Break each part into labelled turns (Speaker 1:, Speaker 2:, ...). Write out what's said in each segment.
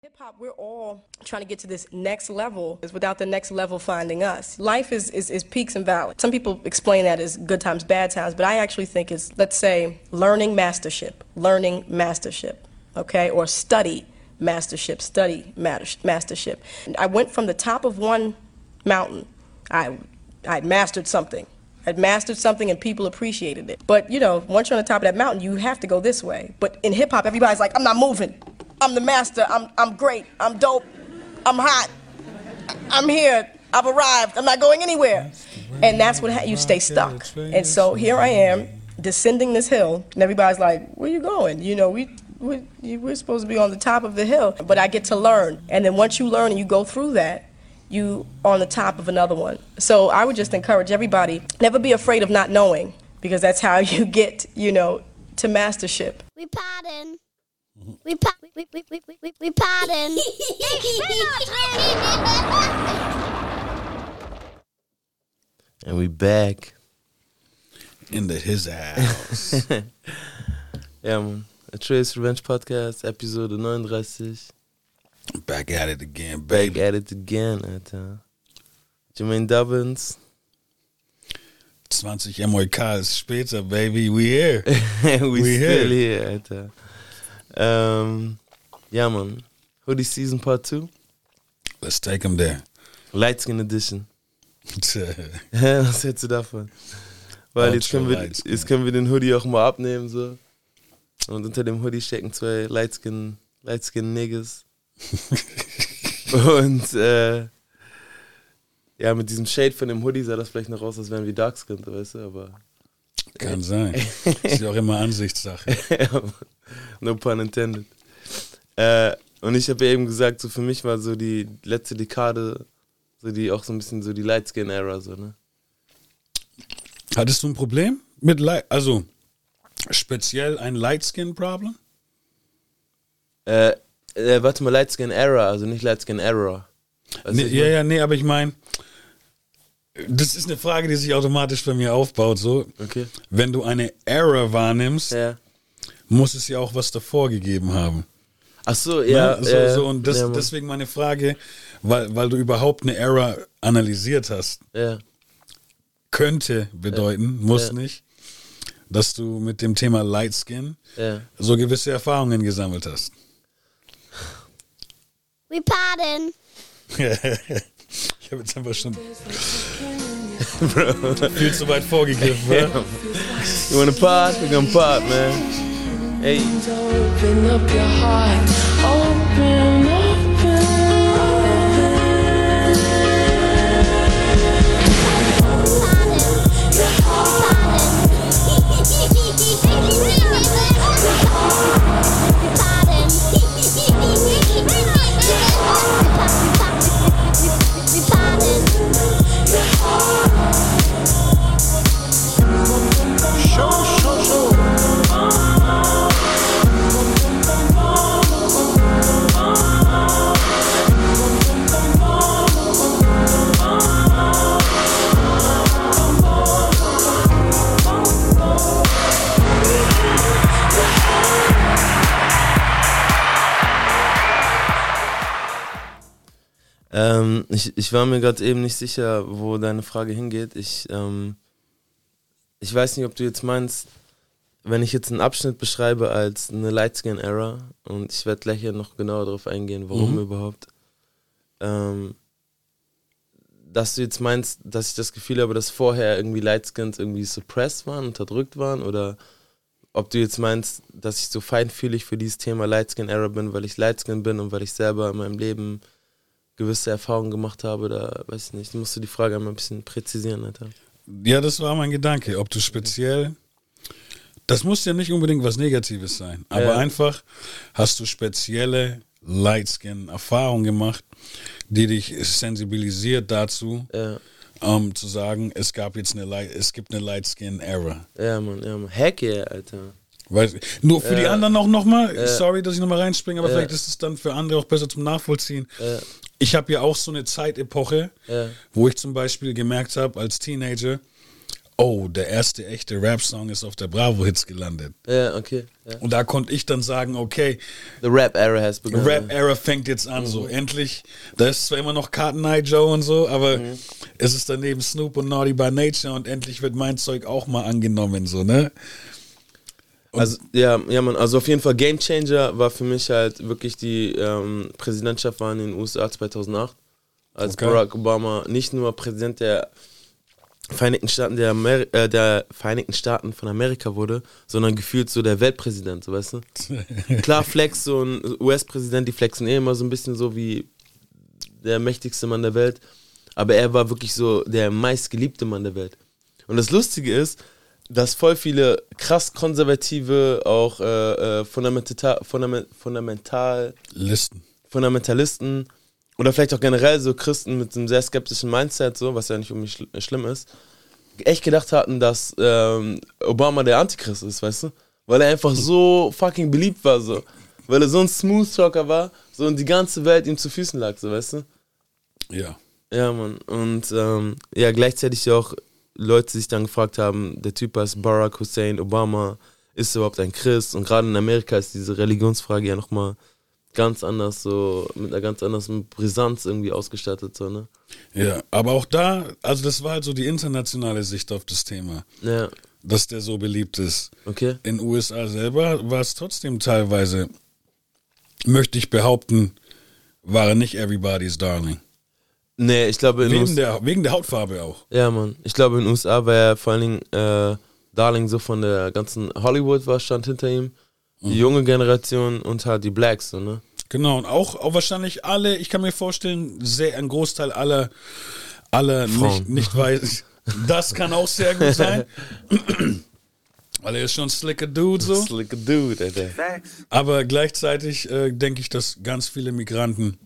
Speaker 1: Hip hop, we're all trying to get to this next level is without the next level finding us. Life is, is, is peaks and valleys. Some people explain that as good times, bad times, but I actually think it's, let's say, learning mastership, learning mastership, okay, or study mastership, study mastership. I went from the top of one mountain, I, I'd mastered something. I'd mastered something and people appreciated it. But, you know, once you're on the top of that mountain, you have to go this way. But in hip hop, everybody's like, I'm not moving. I'm the master. I'm, I'm great. I'm dope. I'm hot. I'm here. I've arrived. I'm not going anywhere. And that's what ha- you stay stuck. And so here I am descending this hill, and everybody's like, "Where you going?" You know, we. we we're supposed to be on the top of the hill, but I get to learn. And then once you learn and you go through that, you on the top of another one. So I would just encourage everybody, never be afraid of not knowing, because that's how you get, you know, to mastership.
Speaker 2: We pardon. We pa- we we we we we, we pardon.
Speaker 3: And we back.
Speaker 4: into his house.
Speaker 3: ja, man. A Trace Revenge Podcast, Episode 39.
Speaker 4: Back at it again, baby.
Speaker 3: Back at it again, Alter. Jermaine Dubbins.
Speaker 4: 20 MOKs später, baby. We here.
Speaker 3: we,
Speaker 4: We
Speaker 3: still
Speaker 4: here.
Speaker 3: here, Alter. Ähm, ja, man. Hoodie Season Part 2.
Speaker 4: Let's take him there.
Speaker 3: Light Skin Edition. Was hältst du davon? Weil jetzt können, wir, jetzt können wir den Hoodie auch mal abnehmen, so. Und unter dem Hoodie stecken zwei Lightskin, Lightskin Niggas. Und, äh, ja, mit diesem Shade von dem Hoodie sah das vielleicht noch aus, als wären wir Darkskinned, weißt du, aber.
Speaker 4: Kann sein. Ist ja auch immer Ansichtssache.
Speaker 3: no pun intended. Äh, und ich habe ja eben gesagt, so für mich war so die letzte Dekade, so die auch so ein bisschen so die Lightskin-Era, so, ne?
Speaker 4: Hattest du ein Problem mit Light, also speziell ein Lightskin-Problem?
Speaker 3: Äh, äh, warte mal, Lightskin Era, also nicht Lightskin Error. Weißt
Speaker 4: Nee, ja, ja, nee, aber ich meine, das ist eine Frage, die sich automatisch bei mir aufbaut. So,
Speaker 3: Okay.
Speaker 4: wenn du eine Error wahrnimmst,
Speaker 3: Ja.
Speaker 4: Muss es ja auch was davor gegeben haben.
Speaker 3: Ach so, ja.
Speaker 4: ne? so,
Speaker 3: äh,
Speaker 4: so, und das,
Speaker 3: ja,
Speaker 4: deswegen meine Frage, weil, weil du überhaupt eine Error analysiert hast,
Speaker 3: ja.
Speaker 4: könnte bedeuten, muss
Speaker 3: Ja.
Speaker 4: nicht, dass du mit dem Thema Lightskin
Speaker 3: Ja.
Speaker 4: so gewisse Erfahrungen gesammelt hast.
Speaker 2: We pardon.
Speaker 4: ich habe jetzt einfach schon viel zu weit vorgegriffen. wa?
Speaker 3: You wanna part? We gonna part, man. Hey.
Speaker 5: Open up your heart. Open,
Speaker 3: Ähm, ich, ich war mir gerade eben nicht sicher, wo deine Frage hingeht. Ich, ähm, ich weiß nicht, ob du jetzt meinst, wenn ich jetzt einen Abschnitt beschreibe als eine Lightskin-Era und ich werde gleich ja noch genauer darauf eingehen, warum
Speaker 4: Mhm.
Speaker 3: überhaupt, ähm, dass du jetzt meinst, dass ich das Gefühl habe, dass vorher irgendwie Lightskins irgendwie suppressed waren, unterdrückt waren oder ob du jetzt meinst, dass ich so feinfühlig für dieses Thema Lightskin-Era bin, weil ich Lightskin bin und weil ich selber in meinem Leben gewisse Erfahrungen gemacht habe, da weiß ich nicht, musst du die Frage einmal ein bisschen präzisieren, Alter.
Speaker 4: Ja, das war mein Gedanke. Ob du speziell. Das muss ja nicht unbedingt was Negatives sein, aber
Speaker 3: Ja.
Speaker 4: einfach hast du spezielle Lightskin-Erfahrungen gemacht, die dich sensibilisiert dazu,
Speaker 3: Ja,
Speaker 4: um zu sagen, es gab jetzt eine Light, es gibt eine Lightskin-Era.
Speaker 3: ja, Mann, ja, Mann. Heck yeah, Alter.
Speaker 4: Weißt, du, nur für die
Speaker 3: Ja.
Speaker 4: anderen auch nochmal,
Speaker 3: Ja.
Speaker 4: sorry, dass ich nochmal reinspringe, aber
Speaker 3: Ja.
Speaker 4: vielleicht ist es dann für andere auch besser zum Nachvollziehen.
Speaker 3: Ja,
Speaker 4: Ich habe ja auch so eine Zeitepoche, wo ich zum Beispiel gemerkt habe als Teenager, oh, der erste echte Rap-Song ist auf der Bravo-Hits gelandet.
Speaker 3: Ja, okay. Ja.
Speaker 4: Und da konnte ich dann sagen, okay,
Speaker 3: The Rap Era has begun.
Speaker 4: Rap-Era fängt jetzt an, so endlich. Da ist zwar immer noch Cotton Eye Joe und so, aber es ist daneben Snoop und Naughty by Nature und endlich wird mein Zeug auch mal angenommen, so, ne?
Speaker 3: Also, ja, ja, man, also auf jeden Fall Game Changer war für mich halt wirklich die ähm, Präsidentschaft war in den USA 2008, als
Speaker 4: Okay.
Speaker 3: Barack Obama nicht nur Präsident der Vereinigten Staaten der, Amer äh, der Vereinigten Staaten von Amerika wurde, sondern gefühlt so der Weltpräsident, so weißt du? Klar, Flex, so ein US-Präsident, die flexen eh immer so ein bisschen so wie der mächtigste Mann der Welt, aber er war wirklich so der meistgeliebte Mann der Welt. Und das Lustige ist, dass voll viele krass konservative, auch äh, äh, fundamental, fundament, fundamental,
Speaker 4: Listen.
Speaker 3: Fundamentalisten oder vielleicht auch generell so Christen mit einem sehr skeptischen Mindset, so, was ja nicht irgendwie schl schlimm ist, echt gedacht hatten, dass ähm, Obama der Antichrist ist, weißt du? Weil er einfach so fucking beliebt war, so. Weil er so ein Smooth Talker war, so und die ganze Welt ihm zu Füßen lag, so, weißt du?
Speaker 4: Ja.
Speaker 3: Ja, Mann. Und ähm, ja, gleichzeitig auch Leute sich dann gefragt haben, der Typ heißt Barack Hussein Obama, ist er überhaupt ein Christ? Und gerade in Amerika ist diese Religionsfrage ja nochmal ganz anders, so mit einer ganz anderen Brisanz irgendwie ausgestattet, so, ne?
Speaker 4: Ja, aber auch da, also das war halt so die internationale Sicht auf das Thema,
Speaker 3: Ja,
Speaker 4: dass der so beliebt ist.
Speaker 3: okay.
Speaker 4: In USA selber war es trotzdem teilweise, möchte ich behaupten, war er nicht everybody's darling.
Speaker 3: Nee, ich glaube in
Speaker 4: Wegen
Speaker 3: USA,
Speaker 4: der, wegen der Hautfarbe auch.
Speaker 3: ja, Mann. Ich glaube in den USA war er vor allen Dingen äh, Darling so von der ganzen Hollywood war stand hinter ihm. Die junge Generation und halt die Blacks, so, ne?
Speaker 4: Genau, und auch, auch wahrscheinlich alle, ich kann mir vorstellen, sehr, ein Großteil aller, aller
Speaker 3: Frauen.
Speaker 4: nicht, nicht weiß. Das kann auch sehr gut sein. Weil er ist schon ein slicker Dude so.
Speaker 3: Slick Dude, Alter.
Speaker 4: Aber gleichzeitig äh, denke ich, dass ganz viele Migranten,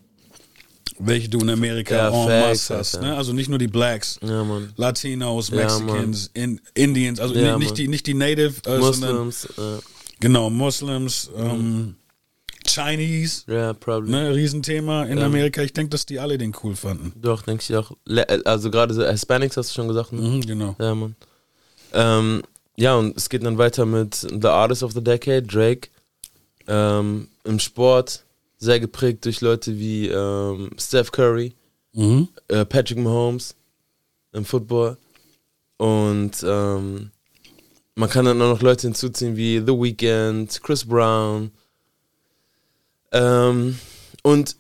Speaker 4: welche du in Amerika
Speaker 3: Ja,
Speaker 4: en masse hast, ne? also nicht nur die Blacks,
Speaker 3: Ja.
Speaker 4: Latinos,
Speaker 3: Ja,
Speaker 4: Mexicans, in, Indians, also
Speaker 3: Ja,
Speaker 4: nicht,
Speaker 3: Mann.
Speaker 4: die, nicht die Native, äh, sondern
Speaker 3: Muslims, äh,
Speaker 4: genau, Muslims, ähm, Chinese,
Speaker 3: ja, probably.
Speaker 4: ne, Riesenthema in
Speaker 3: Ja.
Speaker 4: Amerika. Ich denke, dass die alle den cool fanden.
Speaker 3: Doch, denke ich auch. Le also gerade so Hispanics hast du schon gesagt, ne?
Speaker 4: Mhm, genau.
Speaker 3: Ja, Mann. Ähm, ja, und es geht dann weiter mit The Artist of the Decade, Drake. Ähm, Im Sport sehr geprägt durch Leute wie ähm, Steph Curry,
Speaker 4: Mhm.
Speaker 3: äh, Patrick Mahomes im Football. Und ähm, man kann dann auch noch Leute hinzuziehen wie The Weeknd, Chris Brown. Ähm, und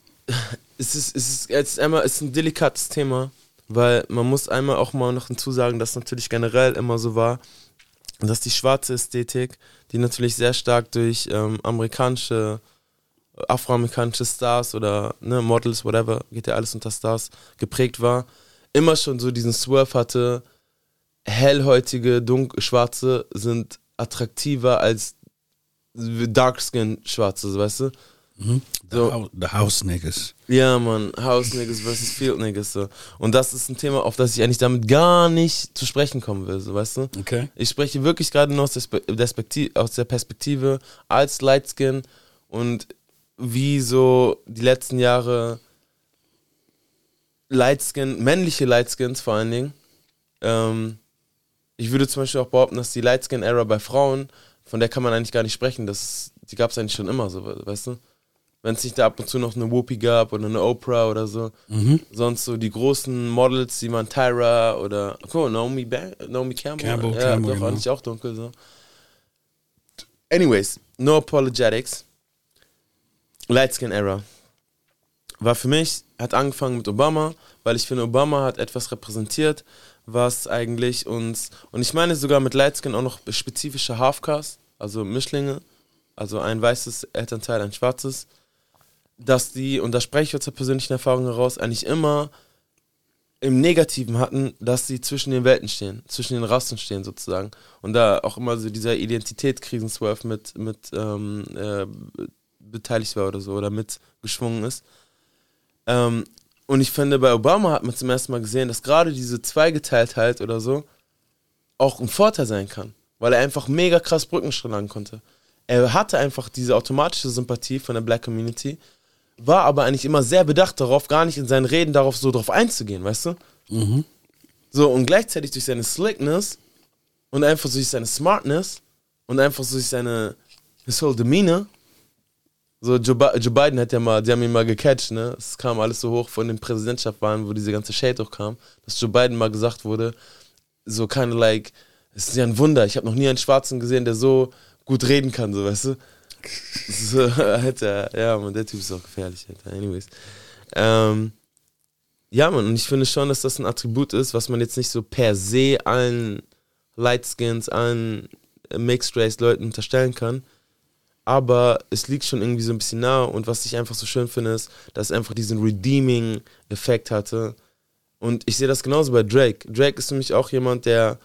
Speaker 3: es ist, es ist jetzt einmal es ist ein delikates Thema, weil man muss einmal auch mal noch hinzusagen, dass natürlich generell immer so war, dass die schwarze Ästhetik, die natürlich sehr stark durch ähm, amerikanische, afroamerikanische Stars oder ne, Models, whatever, geht ja alles unter Stars, geprägt war, immer schon so diesen Swerve hatte, hellhäutige, dunkel, schwarze sind attraktiver als Darkskin schwarze, so, weißt du? So.
Speaker 4: House, the House Niggas.
Speaker 3: Ja, Mann, House Niggas versus Field Niggas so. Und das ist ein Thema, auf das ich eigentlich damit gar nicht zu sprechen kommen will, so, weißt du?
Speaker 4: Okay.
Speaker 3: Ich spreche wirklich gerade nur aus der, aus der Perspektive als Lightskin und wie so die letzten Jahre Lightskin, männliche Lightskins vor allen Dingen. Ähm, ich würde zum Beispiel auch behaupten, dass die Lightskin-Era bei Frauen, von der kann man eigentlich gar nicht sprechen. Das, die gab es eigentlich schon immer so, weißt du? Wenn es nicht da ab und zu noch eine Whoopi gab oder eine Oprah oder so. Sonst so die großen Models, die man Tyra oder cool, Naomi, Naomi Campbell.
Speaker 4: Campbell,
Speaker 3: ja,
Speaker 4: Campbell,
Speaker 3: doch
Speaker 4: genau.
Speaker 3: eigentlich auch dunkel so. Anyways, no apologetics. Lightskin Era war für mich, hat angefangen mit Obama, weil ich finde, Obama hat etwas repräsentiert, was eigentlich uns, und ich meine sogar mit Lightskin auch noch spezifische Halfcasts, also Mischlinge, also ein weißes Elternteil, ein schwarzes, dass die, und da spreche ich aus der persönlichen Erfahrung heraus, eigentlich immer im Negativen hatten, dass sie zwischen den Welten stehen, zwischen den Rassen stehen sozusagen. Und da auch immer so dieser Identitätskrisenswerf mit, mit ähm, äh, beteiligt war oder so, oder mitgeschwungen ist. Ähm, und ich finde, bei Obama hat man zum ersten Mal gesehen, dass gerade diese Zweigeteiltheit oder so auch ein Vorteil sein kann, weil er einfach mega krass Brücken schlagen konnte. Er hatte einfach diese automatische Sympathie von der Black Community, war aber eigentlich immer sehr bedacht darauf, gar nicht in seinen Reden darauf so drauf einzugehen, weißt du? So, und gleichzeitig durch seine Slickness und einfach durch seine Smartness und einfach durch seine his whole Demeanor. So, Joe, Bi- Joe Biden hat ja mal, die haben ihn mal gecatcht, ne? Es kam alles so hoch von den Präsidentschaftswahlen, wo diese ganze Shade hochkam, dass Joe Biden mal gesagt wurde, so kind of like, es ist ja ein Wunder, ich habe noch nie einen Schwarzen gesehen, der so gut reden kann, so, weißt du? So, Alter, ja, man, der Typ ist auch gefährlich, Alter, anyways. Ähm, ja, man, und ich finde schon, dass das ein Attribut ist, was man jetzt nicht so per se allen Lightskins, allen Mixed Race Leuten unterstellen kann. Aber es liegt schon irgendwie so ein bisschen nahe und was ich einfach so schön finde, ist, dass es einfach diesen Redeeming-Effekt hatte. Und ich sehe das genauso bei Drake. Drake ist für mich auch jemand, der,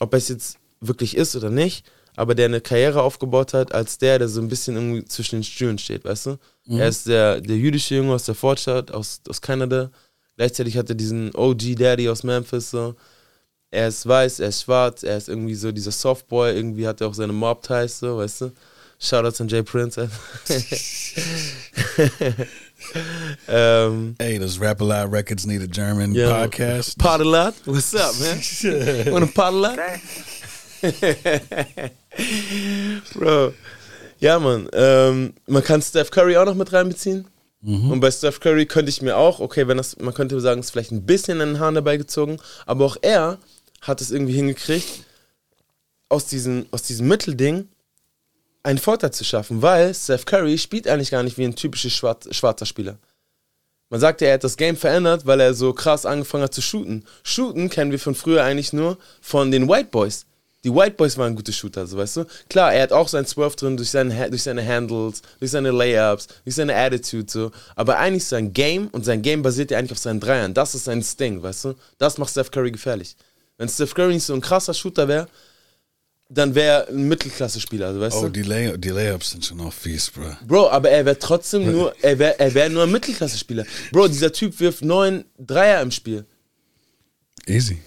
Speaker 3: ob er es jetzt wirklich ist oder nicht, aber der eine Karriere aufgebaut hat, als der, der so ein bisschen irgendwie zwischen den Stühlen steht, weißt du? Er ist der, der jüdische Junge aus der Vorstadt, aus, aus Kanada. Gleichzeitig hat er diesen OG-Daddy aus Memphis, so. Er ist weiß, er ist schwarz, er ist irgendwie so dieser Softboy, irgendwie hat er auch seine Mob-Ties, so, weißt du? Shoutouts an Jay Prince. Ähm,
Speaker 4: Hey, does Rap a Lot Records need a German
Speaker 3: Yeah.
Speaker 4: podcast?
Speaker 3: Pot a lot? What's up, man? Wanna pot a lot? Bro. Ja, Mann. Ähm, man kann Steph Curry auch noch mit reinbeziehen. Und bei Steph Curry könnte ich mir auch, okay, wenn das, man könnte sagen, es ist vielleicht ein bisschen an den Haaren dabei gezogen, aber auch er hat es irgendwie hingekriegt, aus diesem, aus diesem Mittelding einen Vorteil zu schaffen, weil Steph Curry spielt eigentlich gar nicht wie ein typischer Schwarz, schwarzer Spieler. Man sagt ja, er hat das Game verändert, weil er so krass angefangen hat zu shooten. Shooten kennen wir von früher eigentlich nur von den White Boys. Die White Boys waren gute Shooter, so weißt du. Klar, er hat auch sein 12 drin durch seine, durch seine Handles, durch seine Layups, durch seine Attitude, so. Aber eigentlich sein Game und sein Game basiert ja eigentlich auf seinen Dreiern. Das ist sein Sting, weißt du. Das macht Steph Curry gefährlich. Wenn Steph Curry nicht so ein krasser Shooter wäre, dann wäre er ein Mittelklasse-Spieler, also, weißt
Speaker 4: Oh,
Speaker 3: du.
Speaker 4: die, Lay die Layups sind schon auch fies, bro.
Speaker 3: Bro, aber er wäre trotzdem nur, er wäre er wär nur ein Mittelklasse-Spieler. Bro, dieser Typ wirft neun Dreier im Spiel.
Speaker 4: Easy.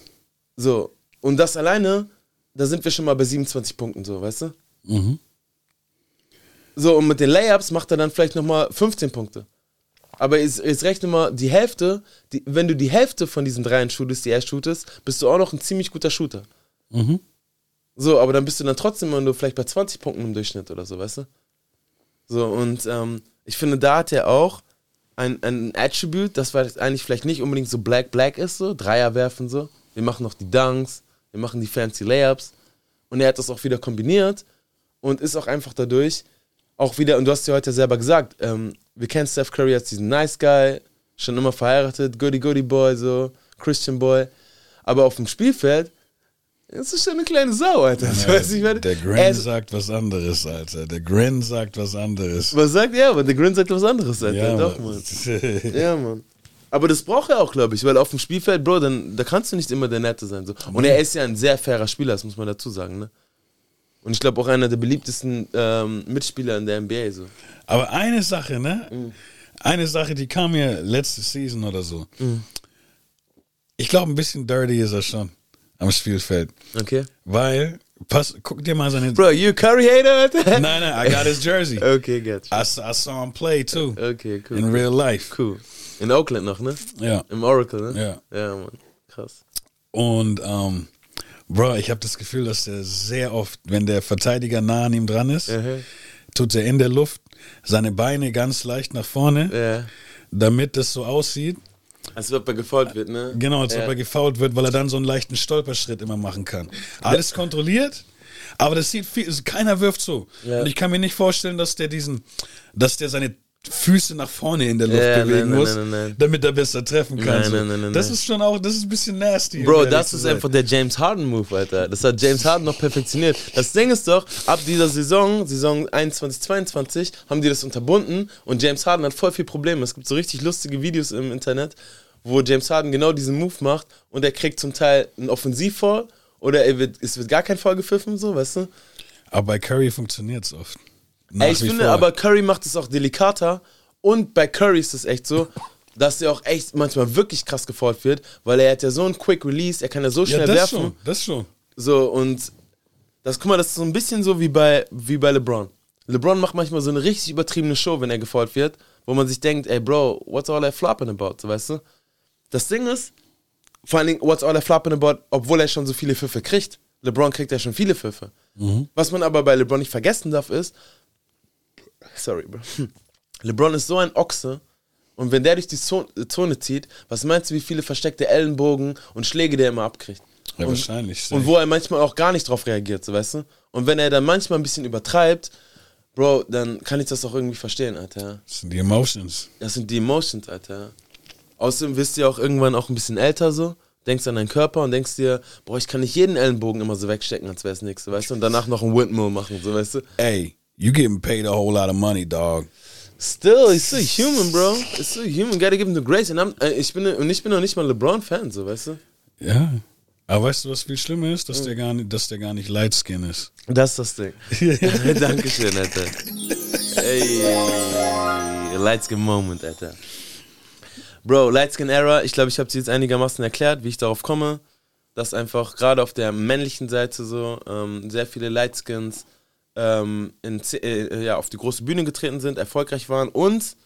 Speaker 3: So. Und das alleine, da sind wir schon mal bei 27 Punkten, so, weißt du? So, und mit den Layups macht er dann vielleicht nochmal 15 Punkte. Aber jetzt, jetzt rechne mal, die Hälfte, die, wenn du die Hälfte von diesen Dreiern shootest, die er shootest, bist du auch noch ein ziemlich guter Shooter. So, aber dann bist du dann trotzdem nur vielleicht bei 20 Punkten im Durchschnitt oder so, weißt du? So, und ähm, ich finde, da hat er auch ein, ein Attribute, das eigentlich vielleicht nicht unbedingt so black-black ist, so, Dreier werfen so. Wir machen noch die Dunks, wir machen die fancy Layups. Und er hat das auch wieder kombiniert und ist auch einfach dadurch auch wieder, und du hast ja heute selber gesagt, ähm, wir kennen Steph Curry als diesen Nice Guy, schon immer verheiratet, Goody Goody Boy, so, Christian Boy. Aber auf dem Spielfeld ist es schon eine kleine Sau, Alter. Weißt du, ich meine,
Speaker 4: Der
Speaker 3: er
Speaker 4: Grin
Speaker 3: ist-
Speaker 4: sagt was anderes, Alter. Der Grin sagt was anderes.
Speaker 3: Was sagt er? Aber der Grin sagt was anderes, Alter.
Speaker 4: Ja,
Speaker 3: Doch,
Speaker 4: Mann.
Speaker 3: Mann. Ja, Mann. Aber das braucht er auch, glaube ich, weil auf dem Spielfeld, Bro, dann da kannst du nicht immer der Nette sein. So. Und er ist ja ein sehr fairer Spieler, das muss man dazu sagen, ne? Und ich glaube auch einer der beliebtesten ähm, Mitspieler in der NBA. So.
Speaker 4: Aber eine Sache, ne? Eine Sache, die kam mir letzte Season oder so. Ich glaube, ein bisschen dirty ist er schon am Spielfeld.
Speaker 3: Okay.
Speaker 4: Weil, pass, guck dir mal seine.
Speaker 3: Bro, you Curry-Hater, Alter?
Speaker 4: Nein, nein, I got his jersey.
Speaker 3: Okay, you.
Speaker 4: I, I saw him play too.
Speaker 3: Okay, cool.
Speaker 4: In real life.
Speaker 3: Cool. In Oakland noch, ne?
Speaker 4: Ja.
Speaker 3: Im Oracle, ne?
Speaker 4: Ja.
Speaker 3: Ja, Mann. Krass.
Speaker 4: Und, ähm, Bro, ich habe das Gefühl, dass der sehr oft, wenn der Verteidiger nah an ihm dran ist,
Speaker 3: Mhm.
Speaker 4: tut er in der Luft seine Beine ganz leicht nach vorne,
Speaker 3: Ja.
Speaker 4: damit das so aussieht.
Speaker 3: Als ob er gefault wird, ne?
Speaker 4: Genau, als
Speaker 3: ja.
Speaker 4: ob er gefault wird, weil er dann so einen leichten Stolperschritt immer machen kann. Alles kontrolliert, aber das sieht viel, also keiner wirft so.
Speaker 3: Ja.
Speaker 4: Und ich kann mir nicht vorstellen, dass der diesen, dass der seine Füße nach vorne in der Luft
Speaker 3: Ja,
Speaker 4: bewegen
Speaker 3: nein,
Speaker 4: muss,
Speaker 3: nein, nein.
Speaker 4: damit er besser treffen kann.
Speaker 3: Nein,
Speaker 4: so.
Speaker 3: nein, nein, nein,
Speaker 4: das ist schon auch, das ist ein bisschen nasty.
Speaker 3: Bro, das ist einfach der James Harden-Move, Alter. Das hat James Harden noch perfektioniert. Das Ding ist doch, ab dieser Saison, Saison 21, 22, haben die das unterbunden und James Harden hat voll viel Probleme. Es gibt so richtig lustige Videos im Internet, wo James Harden genau diesen Move macht und er kriegt zum Teil einen Offensivfall oder er wird, es wird gar kein Fall gepfiffen, so, weißt du?
Speaker 4: Aber bei Curry funktioniert es oft.
Speaker 3: Ey, ich finde
Speaker 4: vor.
Speaker 3: aber Curry macht es auch delikater und bei Curry ist es echt so, dass er auch echt manchmal wirklich krass gefault wird, weil er hat ja so einen Quick Release, er kann ja so
Speaker 4: ja,
Speaker 3: schnell
Speaker 4: das
Speaker 3: werfen.
Speaker 4: schon, das schon.
Speaker 3: So, und das, guck mal, das ist so ein bisschen so wie bei, wie bei LeBron. LeBron macht manchmal so eine richtig übertriebene Show, wenn er gefault wird, wo man sich denkt, ey, Bro, what's all that flopping about, so, weißt du? Das Ding ist, vor allen Dingen, what's all that flopping about, obwohl er schon so viele Pfiffe kriegt. LeBron kriegt ja schon viele Pfiffe. Was man aber bei LeBron nicht vergessen darf, ist, sorry, Bro. LeBron ist so ein Ochse. Und wenn der durch die Zo- Zone zieht, was meinst du, wie viele versteckte Ellenbogen und Schläge der immer abkriegt?
Speaker 4: Ja,
Speaker 3: und,
Speaker 4: wahrscheinlich.
Speaker 3: Und wo er manchmal auch gar nicht drauf reagiert, so weißt du? Und wenn er dann manchmal ein bisschen übertreibt, Bro, dann kann ich das auch irgendwie verstehen, Alter.
Speaker 4: Das sind die Emotions.
Speaker 3: Das sind die Emotions, Alter. Außerdem wirst du ja auch irgendwann auch ein bisschen älter so, denkst an deinen Körper und denkst dir, boah, ich kann nicht jeden Ellenbogen immer so wegstecken, als wäre es nichts, so, weißt du? Und danach noch ein Windmill machen, so, weißt du?
Speaker 4: Ey, you getting paid a whole lot of money, dog.
Speaker 3: Still, he's still human, bro. He's still human. Gotta give him the grace. Und, I'm, äh, ich bin, und ich bin noch nicht mal LeBron-Fan, so, weißt du?
Speaker 4: Ja. Aber weißt du, was viel schlimmer ist? Dass der gar nicht, dass der gar nicht Light Skin ist.
Speaker 3: Das ist das Ding. Dankeschön, Alter. Ey, Lightskin Moment, Alter. Bro, Lightskin Era, ich glaube, ich habe sie jetzt einigermaßen erklärt, wie ich darauf komme, dass einfach gerade auf der männlichen Seite so ähm, sehr viele Lightskins ähm, in, Z- äh, ja, auf die große Bühne getreten sind, erfolgreich waren und,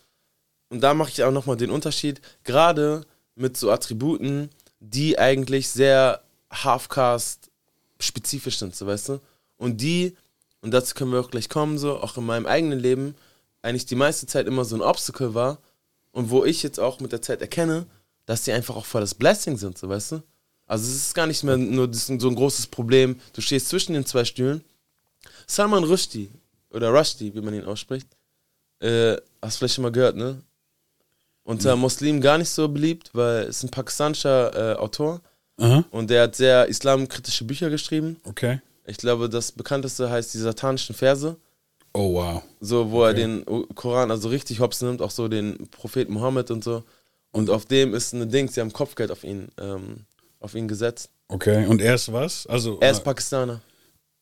Speaker 3: und da mache ich auch nochmal den Unterschied, gerade mit so Attributen, die eigentlich sehr Halfcast spezifisch sind, so weißt du? Und die, und dazu können wir auch gleich kommen, so, auch in meinem eigenen Leben, eigentlich die meiste Zeit immer so ein Obstacle war und wo ich jetzt auch mit der Zeit erkenne, dass die einfach auch voll das Blessing sind, so weißt du? Also es ist gar nicht mehr nur so ein großes Problem, du stehst zwischen den zwei Stühlen. Salman Rushdie, oder Rushdie, wie man ihn ausspricht, äh, hast du vielleicht schon mal gehört, ne? Unter Muslimen gar nicht so beliebt, weil es ist ein pakistanischer äh, Autor
Speaker 4: Aha.
Speaker 3: und der hat sehr islamkritische Bücher geschrieben.
Speaker 4: Okay.
Speaker 3: Ich glaube, das bekannteste heißt die satanischen Verse,
Speaker 4: Oh, wow.
Speaker 3: so wo er
Speaker 4: Okay.
Speaker 3: den Koran also richtig hops nimmt, auch so den Prophet Mohammed und so. Und auf dem ist eine Ding, sie haben Kopfgeld auf ihn, ähm, auf ihn gesetzt.
Speaker 4: Okay. Und er ist was? Also,
Speaker 3: Er ist
Speaker 4: äh,
Speaker 3: Pakistaner,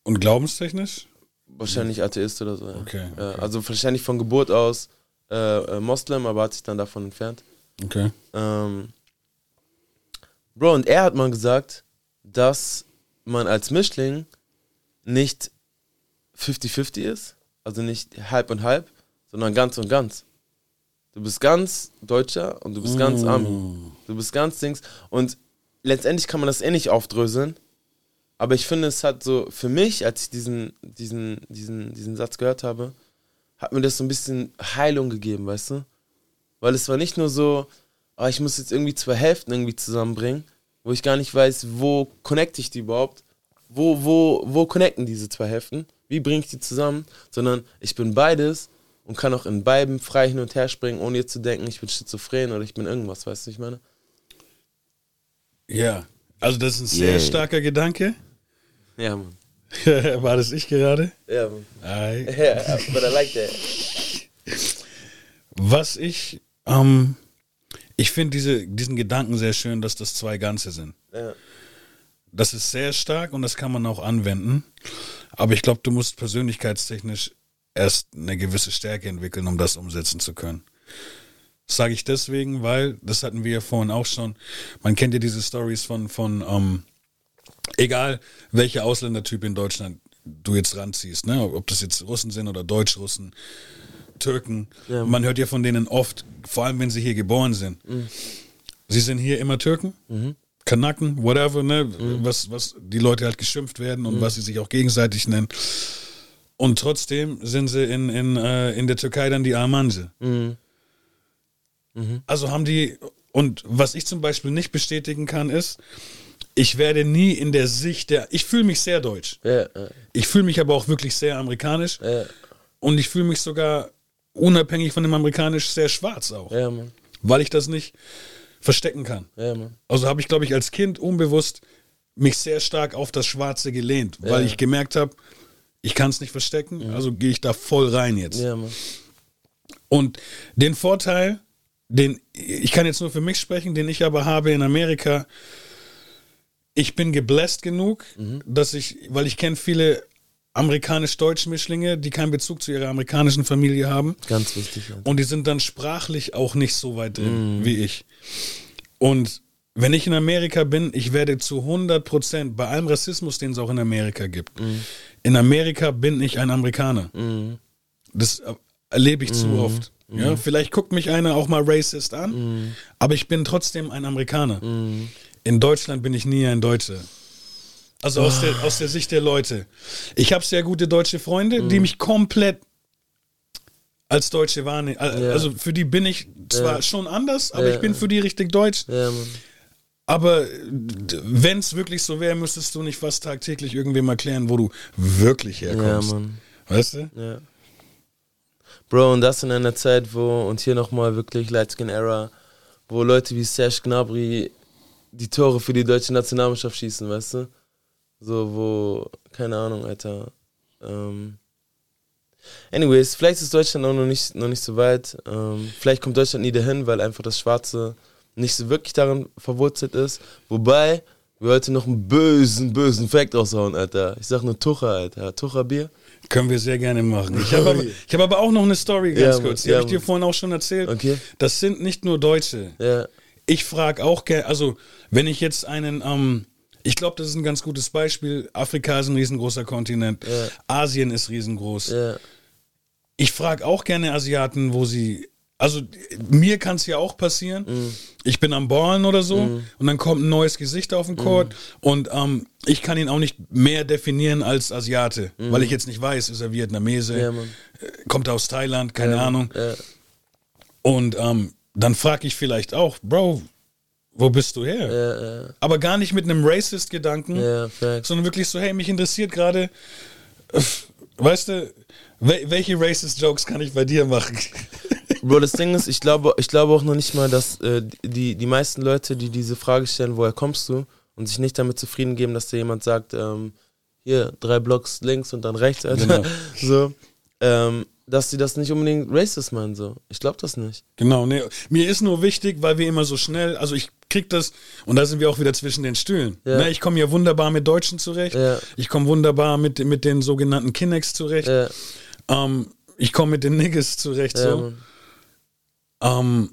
Speaker 4: und glaubenstechnisch?
Speaker 3: wahrscheinlich Atheist oder so. Ja.
Speaker 4: Okay,
Speaker 3: Äh,
Speaker 4: okay.
Speaker 3: also wahrscheinlich von Geburt aus äh, äh, Moslem, aber hat sich dann davon entfernt.
Speaker 4: Okay.
Speaker 3: Ähm, Bro, und er hat mal gesagt, dass man als Mischling nicht 50-50 ist, also nicht halb und halb, sondern ganz und ganz. Du bist ganz Deutscher und du bist ganz Ami. Du bist ganz Dings. Und letztendlich kann man das eh nicht aufdröseln. Aber ich finde, es hat so, für mich, als ich diesen, diesen, diesen, diesen Satz gehört habe, hat mir das so ein bisschen Heilung gegeben, weißt du? Weil es war nicht nur so, ah, ich muss jetzt irgendwie zwei Hälften irgendwie zusammenbringen, wo ich gar nicht weiß, wo connecte ich die überhaupt? Wo, wo, wo connecten diese zwei Hälften? Wie bringe ich die zusammen? Sondern ich bin beides und kann auch in beiden frei hin und her springen, ohne jetzt zu denken, ich bin schizophren oder ich bin irgendwas, weißt du, was ich meine?
Speaker 4: Ja. Also, das ist ein sehr
Speaker 3: Yeah.
Speaker 4: starker Gedanke.
Speaker 3: Ja, Mann.
Speaker 4: War das ich gerade?
Speaker 3: Ja, Mann.
Speaker 4: Ei.
Speaker 3: Ja, but I like that.
Speaker 4: Was ich, ähm, ich finde diese, diesen Gedanken sehr schön, dass das zwei Ganze sind.
Speaker 3: Ja.
Speaker 4: Das ist sehr stark und das kann man auch anwenden. Aber ich glaube, du musst persönlichkeitstechnisch erst eine gewisse Stärke entwickeln, um das umsetzen zu können. Das sage ich deswegen, weil, das hatten wir ja vorhin auch schon, man kennt ja diese Stories von, von ähm, egal welcher Ausländertyp in Deutschland du jetzt ranziehst, ne? ob das jetzt Russen sind oder Deutschrussen, Türken, man hört ja von denen oft, vor allem wenn sie hier geboren sind. Sie sind hier immer Türken, Kanaken, whatever, ne? was, was die Leute halt geschimpft werden und was sie sich auch gegenseitig nennen. Und trotzdem sind sie in, in, äh, in der Türkei dann die Armanse. Also haben die, und was ich zum Beispiel nicht bestätigen kann, ist, ich werde nie in der Sicht der, ich fühle mich sehr deutsch.
Speaker 3: Ja, ja,
Speaker 4: Ich fühle mich aber auch wirklich sehr amerikanisch.
Speaker 3: ja,
Speaker 4: Und ich fühle mich sogar unabhängig von dem amerikanisch sehr schwarz auch. Weil ich das nicht verstecken kann.
Speaker 3: Ja.
Speaker 4: Also habe ich, glaube ich, als Kind unbewusst mich sehr stark auf das Schwarze gelehnt, weil
Speaker 3: Ja.
Speaker 4: ich gemerkt habe, ich kann es nicht verstecken, also gehe ich da voll rein jetzt.
Speaker 3: Ja.
Speaker 4: Und den Vorteil, den ich kann jetzt nur für mich sprechen, den ich aber habe in Amerika, ich bin gebläst genug, dass ich, weil ich kenne viele amerikanisch-deutsche Mischlinge, die keinen Bezug zu ihrer amerikanischen Familie haben.
Speaker 3: Ganz wichtig. Ja.
Speaker 4: Und die sind dann sprachlich auch nicht so weit drin wie ich. Und wenn ich in Amerika bin, ich werde zu 100 Prozent, bei allem Rassismus, den es auch in Amerika gibt, in Amerika bin ich ein Amerikaner. Das äh, erlebe ich zu oft. Ja, vielleicht guckt mich einer auch mal racist an, aber ich bin trotzdem ein Amerikaner. In Deutschland bin ich nie ein Deutscher. Also aus der, aus der Sicht der Leute. Ich habe sehr gute deutsche Freunde, die mich komplett als Deutsche wahrnehmen. Also für die bin ich zwar
Speaker 3: Ja.
Speaker 4: schon anders, aber
Speaker 3: Ja.
Speaker 4: ich bin für die richtig deutsch. Aber wenn es wirklich so wäre, müsstest du nicht fast tagtäglich irgendwem erklären, wo du wirklich
Speaker 3: Ja,
Speaker 4: herkommst. Weißt du?
Speaker 3: Bro, und das in einer Zeit, wo, und hier nochmal wirklich Lightskin Era, wo Leute wie Serge Gnabry die Tore für die deutsche Nationalmannschaft schießen, weißt du? So, wo, keine Ahnung, Alter. Ähm, anyways, vielleicht ist Deutschland auch noch nicht, noch nicht so weit. Ähm, vielleicht kommt Deutschland nie dahin, weil einfach das Schwarze nicht so wirklich darin verwurzelt ist. Wobei, wir heute noch einen bösen, bösen Fact raushauen, Alter. Ich sag nur Tucher, Alter. Tucher-Bier.
Speaker 4: Können wir sehr gerne machen. Ich habe aber, ich hab aber auch noch eine Story ganz
Speaker 3: Ja,
Speaker 4: kurz. Die
Speaker 3: ja,
Speaker 4: habe ich dir vorhin auch schon erzählt.
Speaker 3: Okay.
Speaker 4: Das sind nicht nur Deutsche.
Speaker 3: Ja.
Speaker 4: Ich frage auch gerne, also wenn ich jetzt einen, ähm, ich glaube, das ist ein ganz gutes Beispiel. Afrika ist ein riesengroßer Kontinent.
Speaker 3: Ja.
Speaker 4: Asien ist riesengroß.
Speaker 3: Ja.
Speaker 4: Ich frage auch gerne Asiaten, wo sie. Also mir kann es ja auch passieren.
Speaker 3: Mhm.
Speaker 4: Ich bin am Ballen oder so und dann kommt ein neues Gesicht auf den Court
Speaker 3: Mhm.
Speaker 4: und ähm, ich kann ihn auch nicht mehr definieren als Asiate, weil ich jetzt nicht weiß, ist er Vietnamese,
Speaker 3: Mhm. Ja,
Speaker 4: äh, kommt er aus Thailand, keine Ahnung. Und ähm, dann frage ich vielleicht auch, Bro, wo bist du her?
Speaker 3: Ja, ja.
Speaker 4: Aber gar nicht mit einem Racist-Gedanken,
Speaker 3: Ja,
Speaker 4: sondern wirklich so, hey, mich interessiert gerade, äh, weißt du, wel welche Racist-Jokes kann ich bei dir machen?
Speaker 3: Bro, das Ding ist, ich glaube, ich glaube auch noch nicht mal, dass äh, die, die meisten Leute, die diese Frage stellen, woher kommst du, und sich nicht damit zufrieden geben, dass dir jemand sagt, ähm, hier, drei Blocks links und dann rechts, Alter.
Speaker 4: Genau.
Speaker 3: So, ähm, dass sie das nicht unbedingt racist meinen, so. Ich glaube das nicht.
Speaker 4: Genau, nee. Mir ist nur wichtig, weil wir immer so schnell, also ich krieg das, und da sind wir auch wieder zwischen den Stühlen.
Speaker 3: Ja.
Speaker 4: Ne, ich komme ja wunderbar mit Deutschen zurecht.
Speaker 3: Ja.
Speaker 4: Ich komme wunderbar mit, mit den sogenannten Kinecks zurecht.
Speaker 3: Ja,
Speaker 4: Ähm, ich komme mit den Niggas zurecht.
Speaker 3: ja,
Speaker 4: so. Ähm,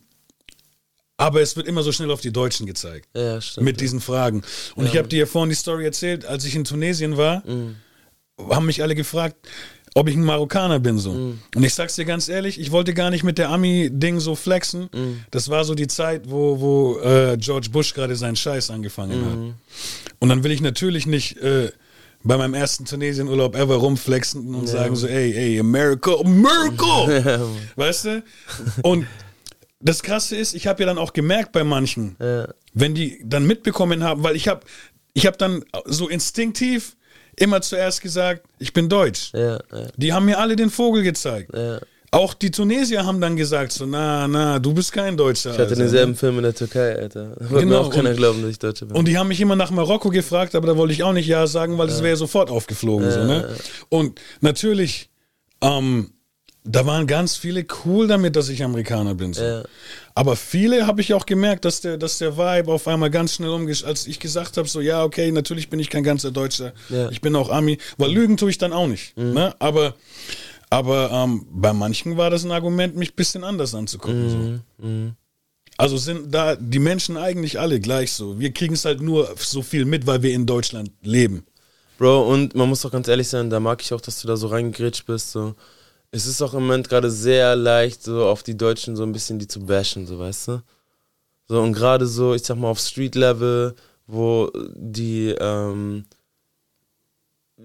Speaker 4: aber es wird immer so schnell auf die Deutschen gezeigt.
Speaker 3: stimmt.
Speaker 4: mit diesen Fragen. Und ich habe dir ja vorhin die Story erzählt, als ich in Tunesien war,
Speaker 3: Mhm.
Speaker 4: haben mich alle gefragt, ob ich ein Marokkaner bin so.
Speaker 3: Mhm.
Speaker 4: Und ich sag's dir ganz ehrlich, ich wollte gar nicht mit der Ami-Ding so flexen.
Speaker 3: Mhm.
Speaker 4: Das war so die Zeit, wo, wo äh, George Bush gerade seinen Scheiß angefangen
Speaker 3: Mhm.
Speaker 4: hat. Und dann will ich natürlich nicht äh, bei meinem ersten Tunesien-Urlaub ever rumflexen und sagen so, ey, ey, America, America! weißt du? Und das Krasse ist, ich habe ja dann auch gemerkt bei manchen,
Speaker 3: Ja.
Speaker 4: wenn die dann mitbekommen haben, weil ich habe ich hab dann so instinktiv immer zuerst gesagt, ich bin deutsch.
Speaker 3: Ja, ja,
Speaker 4: Die haben mir alle den Vogel gezeigt.
Speaker 3: ja.
Speaker 4: Auch die Tunesier haben dann gesagt, so, na, na, du bist kein Deutscher.
Speaker 3: Ich hatte
Speaker 4: Alter.
Speaker 3: denselben Film in der Türkei, Alter. Da
Speaker 4: Genau,
Speaker 3: mir auch keiner
Speaker 4: und-
Speaker 3: glauben, dass ich Deutsche bin.
Speaker 4: Und die haben mich immer nach Marokko gefragt, aber da wollte ich auch nicht Ja sagen, weil es wäre sofort aufgeflogen. so, ne? Und natürlich, ähm, da waren ganz viele cool damit, dass ich Amerikaner bin. So.
Speaker 3: Ja.
Speaker 4: Aber viele habe ich auch gemerkt, dass der, dass der Vibe auf einmal ganz schnell umgesch... Als ich gesagt habe, so, ja, okay, natürlich bin ich kein ganzer Deutscher.
Speaker 3: Ja. Mhm.
Speaker 4: Ich bin auch Ami. Weil Lügen tue ich dann auch nicht. Ne? Aber, aber ähm, bei manchen war das ein Argument, mich ein bisschen anders anzugucken. So.
Speaker 3: Mhm.
Speaker 4: Also sind da die Menschen eigentlich alle gleich so. Wir kriegen es halt nur so viel mit, weil wir in Deutschland leben.
Speaker 3: Bro, und man muss doch ganz ehrlich sein, da mag ich auch, dass du da so reingegrätscht bist. So. Es ist auch im Moment gerade sehr leicht, so auf die Deutschen so ein bisschen die zu bashen, so weißt du? So, und gerade so, ich sag mal, auf Street-Level, wo die, ähm,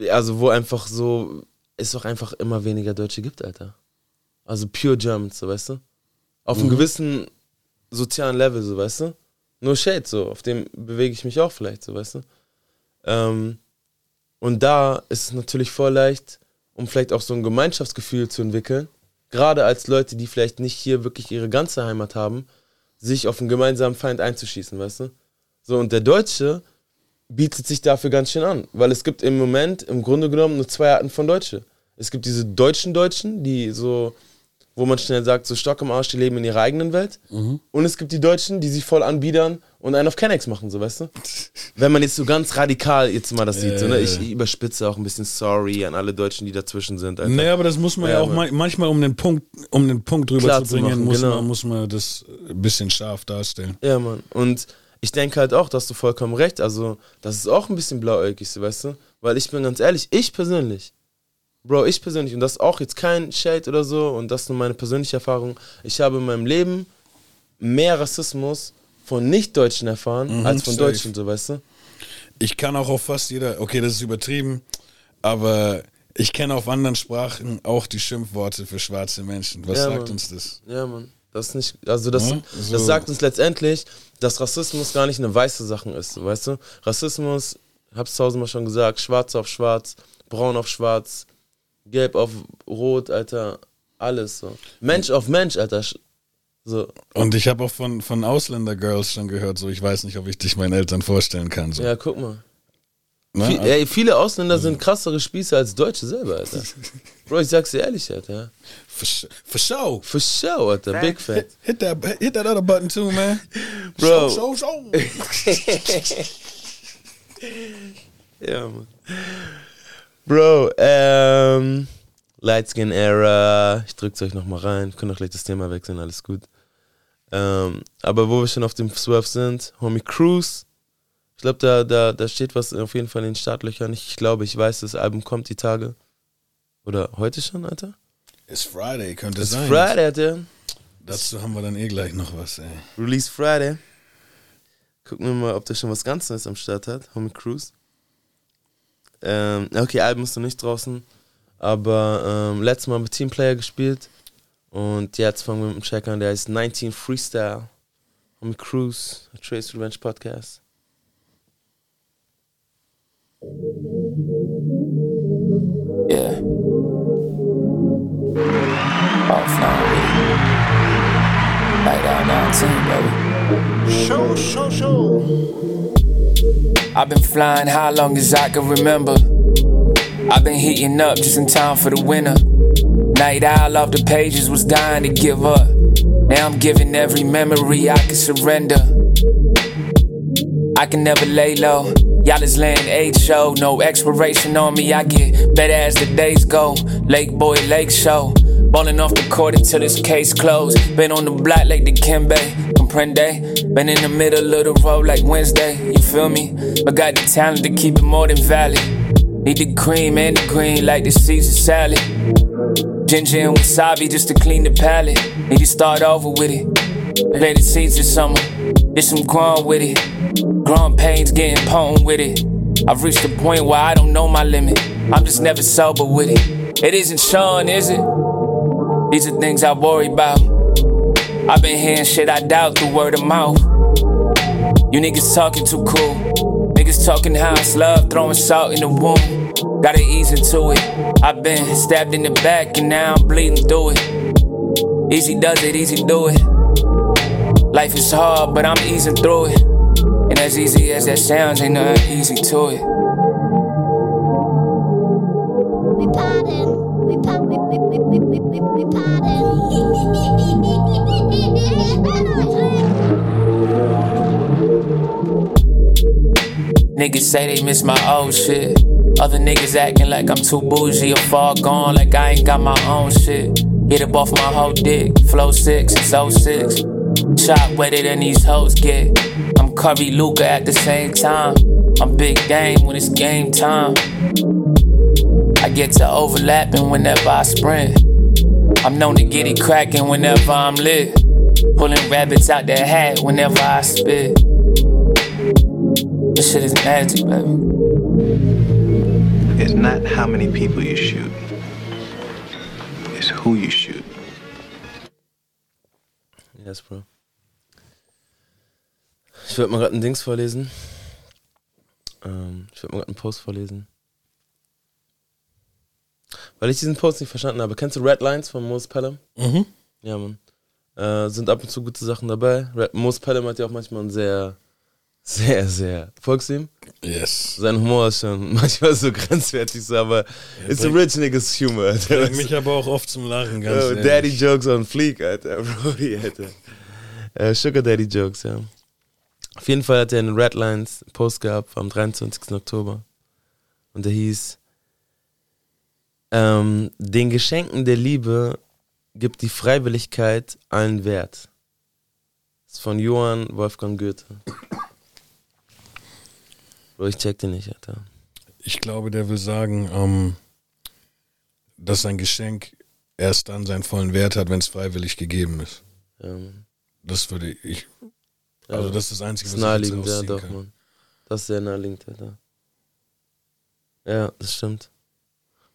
Speaker 3: also wo einfach so, es auch einfach immer weniger Deutsche gibt, Alter. Also pure Germans, so weißt du? Auf einem gewissen sozialen Level, so weißt du? Nur Shade, so, auf dem bewege ich mich auch vielleicht, so weißt du? Ähm, und da ist es natürlich voll leicht, um vielleicht auch so ein Gemeinschaftsgefühl zu entwickeln, gerade als Leute, die vielleicht nicht hier wirklich ihre ganze Heimat haben, sich auf einen gemeinsamen Feind einzuschießen, weißt du? So, und der Deutsche bietet sich dafür ganz schön an, weil es gibt im Moment im Grunde genommen nur zwei Arten von Deutsche. Es gibt diese deutschen Deutschen, die so, wo man schnell sagt, so Stock im Arsch, die leben in ihrer eigenen Welt. Und es gibt die Deutschen, die sich voll anbiedern und einen auf Kennex machen, so weißt du? Wenn man jetzt so ganz radikal jetzt mal das sieht, so, ne? ich, überspitze auch ein bisschen sorry an alle Deutschen, die dazwischen sind. Alter.
Speaker 4: Naja, aber das muss man ja,
Speaker 3: Ja,
Speaker 4: auch manchmal, um den Punkt, um den Punkt drüber
Speaker 3: Klar
Speaker 4: zu
Speaker 3: zu
Speaker 4: bringen,
Speaker 3: machen,
Speaker 4: muss,
Speaker 3: genau.
Speaker 4: man, muss man das ein bisschen scharf darstellen.
Speaker 3: Ja, Mann. Und ich denke halt auch, dass du vollkommen recht. Also, das ist auch ein bisschen blauäugig, so, weißt du? Weil ich bin ganz ehrlich, ich persönlich, Bro, ich persönlich, und das ist auch jetzt kein Shade oder so, und das ist nur meine persönliche Erfahrung, ich habe in meinem Leben mehr Rassismus von Nicht-Deutschen erfahren, als von
Speaker 4: safe.
Speaker 3: Deutschen, so, weißt du?
Speaker 4: Ich kann auch auf fast jeder, okay, das ist übertrieben, aber ich kenne auf anderen Sprachen auch die Schimpfworte für schwarze Menschen. Was
Speaker 3: Ja,
Speaker 4: sagt
Speaker 3: Mann.
Speaker 4: uns das?
Speaker 3: Ja, Mann. Das ist nicht, also das,
Speaker 4: Ja, so.
Speaker 3: das sagt uns letztendlich, dass Rassismus gar nicht eine weiße Sache ist, weißt du? Rassismus, hab's tausendmal schon gesagt, schwarz auf schwarz, braun auf schwarz, gelb auf rot, Alter, alles so. Mensch auf Mensch, Alter. So,
Speaker 4: Und ich habe auch von, von Ausländer-Girls schon gehört, so ich weiß nicht, ob ich dich meinen Eltern vorstellen kann. So.
Speaker 3: ja, guck mal.
Speaker 4: Ne?
Speaker 3: Viel, ey, viele Ausländer sind krassere Spießer als Deutsche selber, Alter. Bro, ich sag's dir ehrlich, Alter.
Speaker 4: For, for sure.
Speaker 3: For sure, Alter. Big fat.
Speaker 4: Hit that, hit that other button too, man.
Speaker 3: Bro.
Speaker 4: Show, show, show.
Speaker 3: Ja, Mann. Bro, ähm, Lightskin Era, ich drück's euch nochmal rein, können auch gleich das Thema wechseln, alles gut. Ähm, aber wo wir schon auf dem Swerve sind, Homie Cruise, ich glaube, da, da, da steht was auf jeden Fall in den Startlöchern. Ich glaube, ich weiß, das Album kommt die Tage. Oder heute schon, Alter?
Speaker 4: It's Friday, könnte
Speaker 3: It's
Speaker 4: sein.
Speaker 3: Friday, Alter.
Speaker 4: Dazu haben wir dann eh gleich noch was, ey.
Speaker 3: Release Friday. Gucken wir mal, ob der schon was ganz Neues am Start hat. Homie Cruise. Ähm, okay, Album ist noch nicht draußen. Aber ähm, letztes Mal mit Teamplayer gespielt. Und jetzt fangen wir mit dem Track an, der heißt 19 Freestyle. Homie Cruise, a Trace Revenge Podcast.
Speaker 6: Yeah. Offline. Night out 19, baby.
Speaker 7: Show, show, show.
Speaker 6: I've been flying high long as I can remember. I've been heating up just in time for the winter. Night owl off the pages was dying to give up. Now I'm giving every memory I can surrender. I can never lay low. Y'all is laying eight show, no expiration on me. I get better as the days go. Lake boy, lake show. Ballin' off the court until this case closed. Been on the block like the Kimbe, comprende? Been in the middle of the road like Wednesday, you feel me? But got the talent to keep it more than valid. Need the cream and the green like the Caesar salad. Ginger and wasabi just to clean the palate. Need to start over with it. Play the seeds this summer. Did some growing with it. Growing pains getting potent with it. I've reached a point where I don't know my limit. I'm just never sober with it. It isn't Sean, is it? These are things I worry about. I've been hearing shit I doubt through word of mouth. You niggas talking too cool. Niggas talking house love, throwing salt in the wound. Gotta ease into it. I've been stabbed in the back and now I'm bleeding through it. Easy does it, easy do it. Life is hard, but I'm easing through it. And as easy as that sounds, ain't nothing easy to it. Niggas say they miss my old shit. Other niggas acting like I'm too bougie or far gone, like I ain't got my own shit. Get up off my whole dick, flow six, it's 06. Shot wetter than these hoes get. I'm Curry Luca at the same time. I'm big game when it's game time. I get to overlapping whenever I sprint. I'm known to get it cracking whenever I'm lit. Pulling rabbits out their hat whenever I spit. This shit is magic, baby.
Speaker 7: It's not how many people you shoot, it's who you shoot.
Speaker 3: Yes, Bro. Ich würde mal gerade ein Dings vorlesen. Ähm, ich würde mal gerade einen Post vorlesen. Weil ich diesen Post nicht verstanden habe. Kennst du Red Lines von Mos Pelham?
Speaker 4: Mhm.
Speaker 3: Ja, Mann. Äh, sind ab und zu gute Sachen dabei. Red, Mos Pelham hat ja auch manchmal ein sehr, sehr, sehr. Folgst du ihm?
Speaker 4: Yes.
Speaker 3: Sein Humor ist schon manchmal so grenzwertig, so, aber it's a rich niggas Humor. Alter.
Speaker 4: Bringt mich aber auch oft zum Lachen, ganz
Speaker 3: Oh. Daddy Jokes on Fleek, Alter. Brody, Alter. Äh, Sugar Daddy Jokes, ja. Auf jeden Fall hat er einen Redlines Post gehabt am 23. Oktober. Und der hieß, ähm, den Geschenken der Liebe gibt die Freiwilligkeit allen Wert. Das ist von Johann Wolfgang Goethe. Bro, ich check den nicht, Alter.
Speaker 4: Ich glaube, der will sagen, ähm, dass ein Geschenk erst dann seinen vollen Wert hat, wenn es freiwillig gegeben ist.
Speaker 3: Ja.
Speaker 4: Das würde ich.
Speaker 3: Ja,
Speaker 4: Also, das ist das Einzige,
Speaker 3: ist
Speaker 4: was ich jetzt
Speaker 3: naheliegend, ja, doch,
Speaker 4: kann.
Speaker 3: Mann. was sehr naheliegend, Alter. Ja, das stimmt.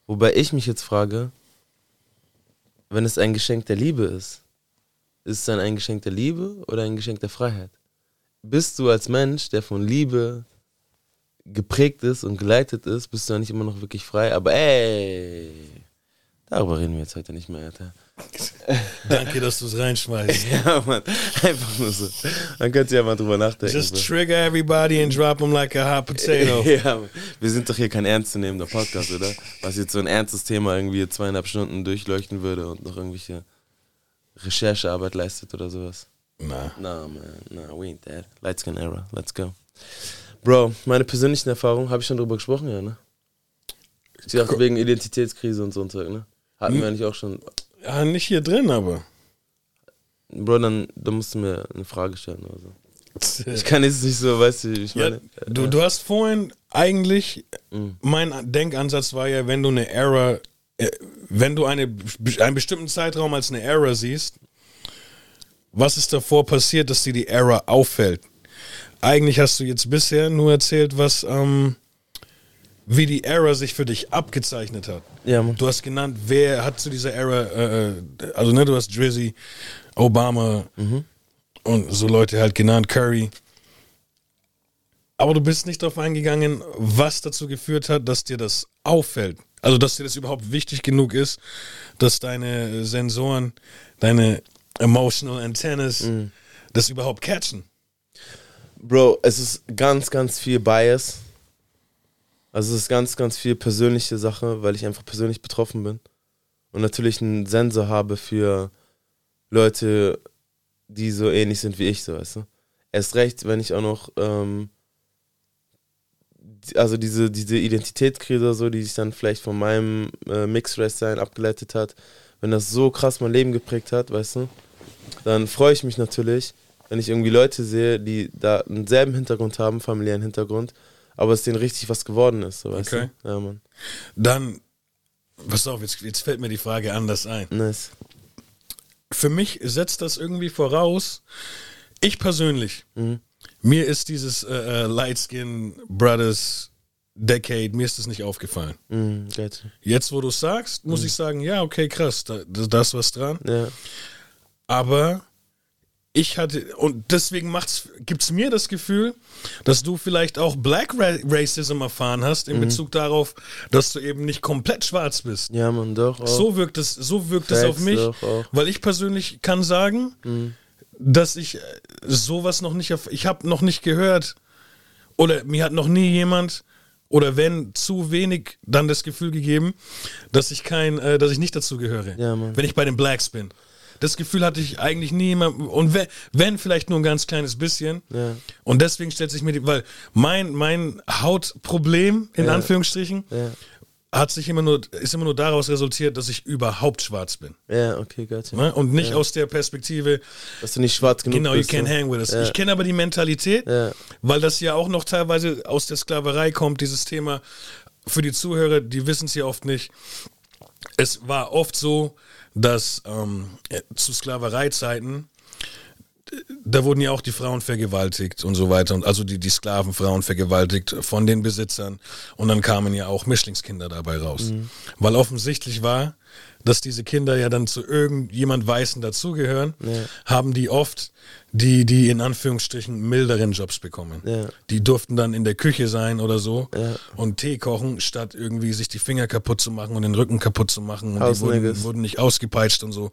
Speaker 3: Wobei ich mich jetzt frage, wenn es ein Geschenk der Liebe ist, ist es dann ein Geschenk der Liebe oder ein Geschenk der Freiheit? Bist du als Mensch, der von Liebe geprägt ist und geleitet ist, bist du dann nicht immer noch wirklich frei? Aber ey, darüber reden wir jetzt heute nicht mehr, Alter.
Speaker 4: Danke, dass du es reinschmeißt.
Speaker 3: Ja, Mann, einfach nur so. Man könnte ja mal drüber nachdenken.
Speaker 4: Just
Speaker 3: so.
Speaker 4: trigger everybody and drop them like a hot potato.
Speaker 3: Ja, Mann. wir sind doch hier kein ernstzunehmender Podcast, oder? Was jetzt so ein ernstes Thema irgendwie zweieinhalb Stunden durchleuchten würde und noch irgendwelche Recherchearbeit leistet oder sowas.
Speaker 4: Na.
Speaker 3: Na, man, na, we ain't that. Light Skin Era, let's go. Bro, meine persönlichen Erfahrungen, habe ich schon drüber gesprochen, ja, ne? Ich dachte wegen Identitätskrise und so ein Zeug, ne? Hatten wir eigentlich auch schon.
Speaker 4: Ja, nicht hier drin, aber.
Speaker 3: Bro, dann, dann musst du mir eine Frage stellen oder so. Ich kann jetzt nicht so, weißt du, ich
Speaker 4: Ja,
Speaker 3: meine.
Speaker 4: du, du hast vorhin eigentlich,
Speaker 3: Mhm.
Speaker 4: mein Denkansatz war ja, wenn du eine Error, äh, wenn du eine, einen bestimmten Zeitraum als eine Error siehst, was ist davor passiert, dass dir die Error auffällt? Eigentlich hast du jetzt bisher nur erzählt, was, ähm, wie die Error sich für dich abgezeichnet hat.
Speaker 3: Ja, Mann.
Speaker 4: Du hast genannt, wer hat zu dieser Error, äh, äh, also ne, du hast Drizzy, Obama und so Leute halt genannt, Curry. Aber du bist nicht darauf eingegangen, was dazu geführt hat, dass dir das auffällt. Also, dass dir das überhaupt wichtig genug ist, dass deine Sensoren, deine emotional antennas das überhaupt catchen.
Speaker 3: Bro, es ist ganz, ganz viel Bias. Also es ist ganz, ganz viel persönliche Sache, weil ich einfach persönlich betroffen bin. Und natürlich einen Sensor habe für Leute, die so ähnlich sind wie ich, so weißt du. Erst recht, wenn ich auch noch, ähm, also diese, diese Identitätskrise so, die sich dann vielleicht von meinem äh, Mixed Race sein abgeleitet hat, wenn das so krass mein Leben geprägt hat, weißt du, dann freue ich mich natürlich, wenn ich irgendwie Leute sehe, die da einen selben Hintergrund haben, familiären Hintergrund, aber es denen richtig was geworden ist, so, weißt
Speaker 4: Okay.
Speaker 3: du? Ja, Mann.
Speaker 4: Dann, pass auf, jetzt, jetzt fällt mir die Frage anders ein.
Speaker 3: Nice.
Speaker 4: für mich setzt das irgendwie voraus, ich persönlich, mir ist dieses äh, äh, Light Skin Brothers Decade, mir ist das nicht aufgefallen.
Speaker 3: Mhm, gotcha.
Speaker 4: Jetzt, wo du es sagst, muss ich sagen, ja, okay, krass, da, da, da ist was dran.
Speaker 3: Ja.
Speaker 4: Aber ich hatte, und deswegen macht's, gibt's mir das Gefühl, dass du vielleicht auch Black Ra Racism erfahren hast, in Bezug darauf, dass du eben nicht komplett schwarz bist.
Speaker 3: ja, Mann, doch. Auch.
Speaker 4: So wirkt es, so wirkt es auf mich, weil ich persönlich kann sagen, dass ich äh, sowas noch nicht, ich habe noch nicht gehört oder mir hat noch nie jemand oder wenn zu wenig dann das Gefühl gegeben, dass ich kein, äh, dass ich nicht dazu gehöre,
Speaker 3: Ja,
Speaker 4: wenn ich bei den Blacks bin. Das Gefühl hatte ich eigentlich nie immer und wenn, wenn vielleicht nur ein ganz kleines bisschen.
Speaker 3: Ja.
Speaker 4: Und deswegen stellt sich mir die, weil mein mein Hautproblem in
Speaker 3: Ja.
Speaker 4: Anführungsstrichen
Speaker 3: Ja.
Speaker 4: hat sich immer nur, ist immer nur daraus resultiert, dass ich überhaupt schwarz bin.
Speaker 3: Ja, okay, gotcha.
Speaker 4: Ne? Und nicht aus der Perspektive,
Speaker 3: Dass du nicht schwarz genug
Speaker 4: genau, you
Speaker 3: bist.
Speaker 4: can't
Speaker 3: so.
Speaker 4: hang with us. Ich kenne aber die Mentalität, weil das ja auch noch teilweise aus der Sklaverei kommt, dieses Thema. Für die Zuhörer, die wissen es ja oft nicht. Es war oft so, dass ähm, äh, zu Sklavereizeiten da wurden ja auch die Frauen vergewaltigt und so weiter und also die, die Sklavenfrauen vergewaltigt von den Besitzern und dann kamen ja auch Mischlingskinder dabei raus. Weil offensichtlich war, dass diese Kinder ja dann zu irgendjemand Weißen dazugehören, haben die oft die, die in Anführungsstrichen milderen Jobs bekommen.
Speaker 3: Ja.
Speaker 4: Die durften dann in der Küche sein oder so
Speaker 3: Ja.
Speaker 4: und Tee kochen, statt irgendwie sich die Finger kaputt zu machen und den Rücken kaputt zu machen. Und die wurden, wurden nicht ausgepeitscht und so.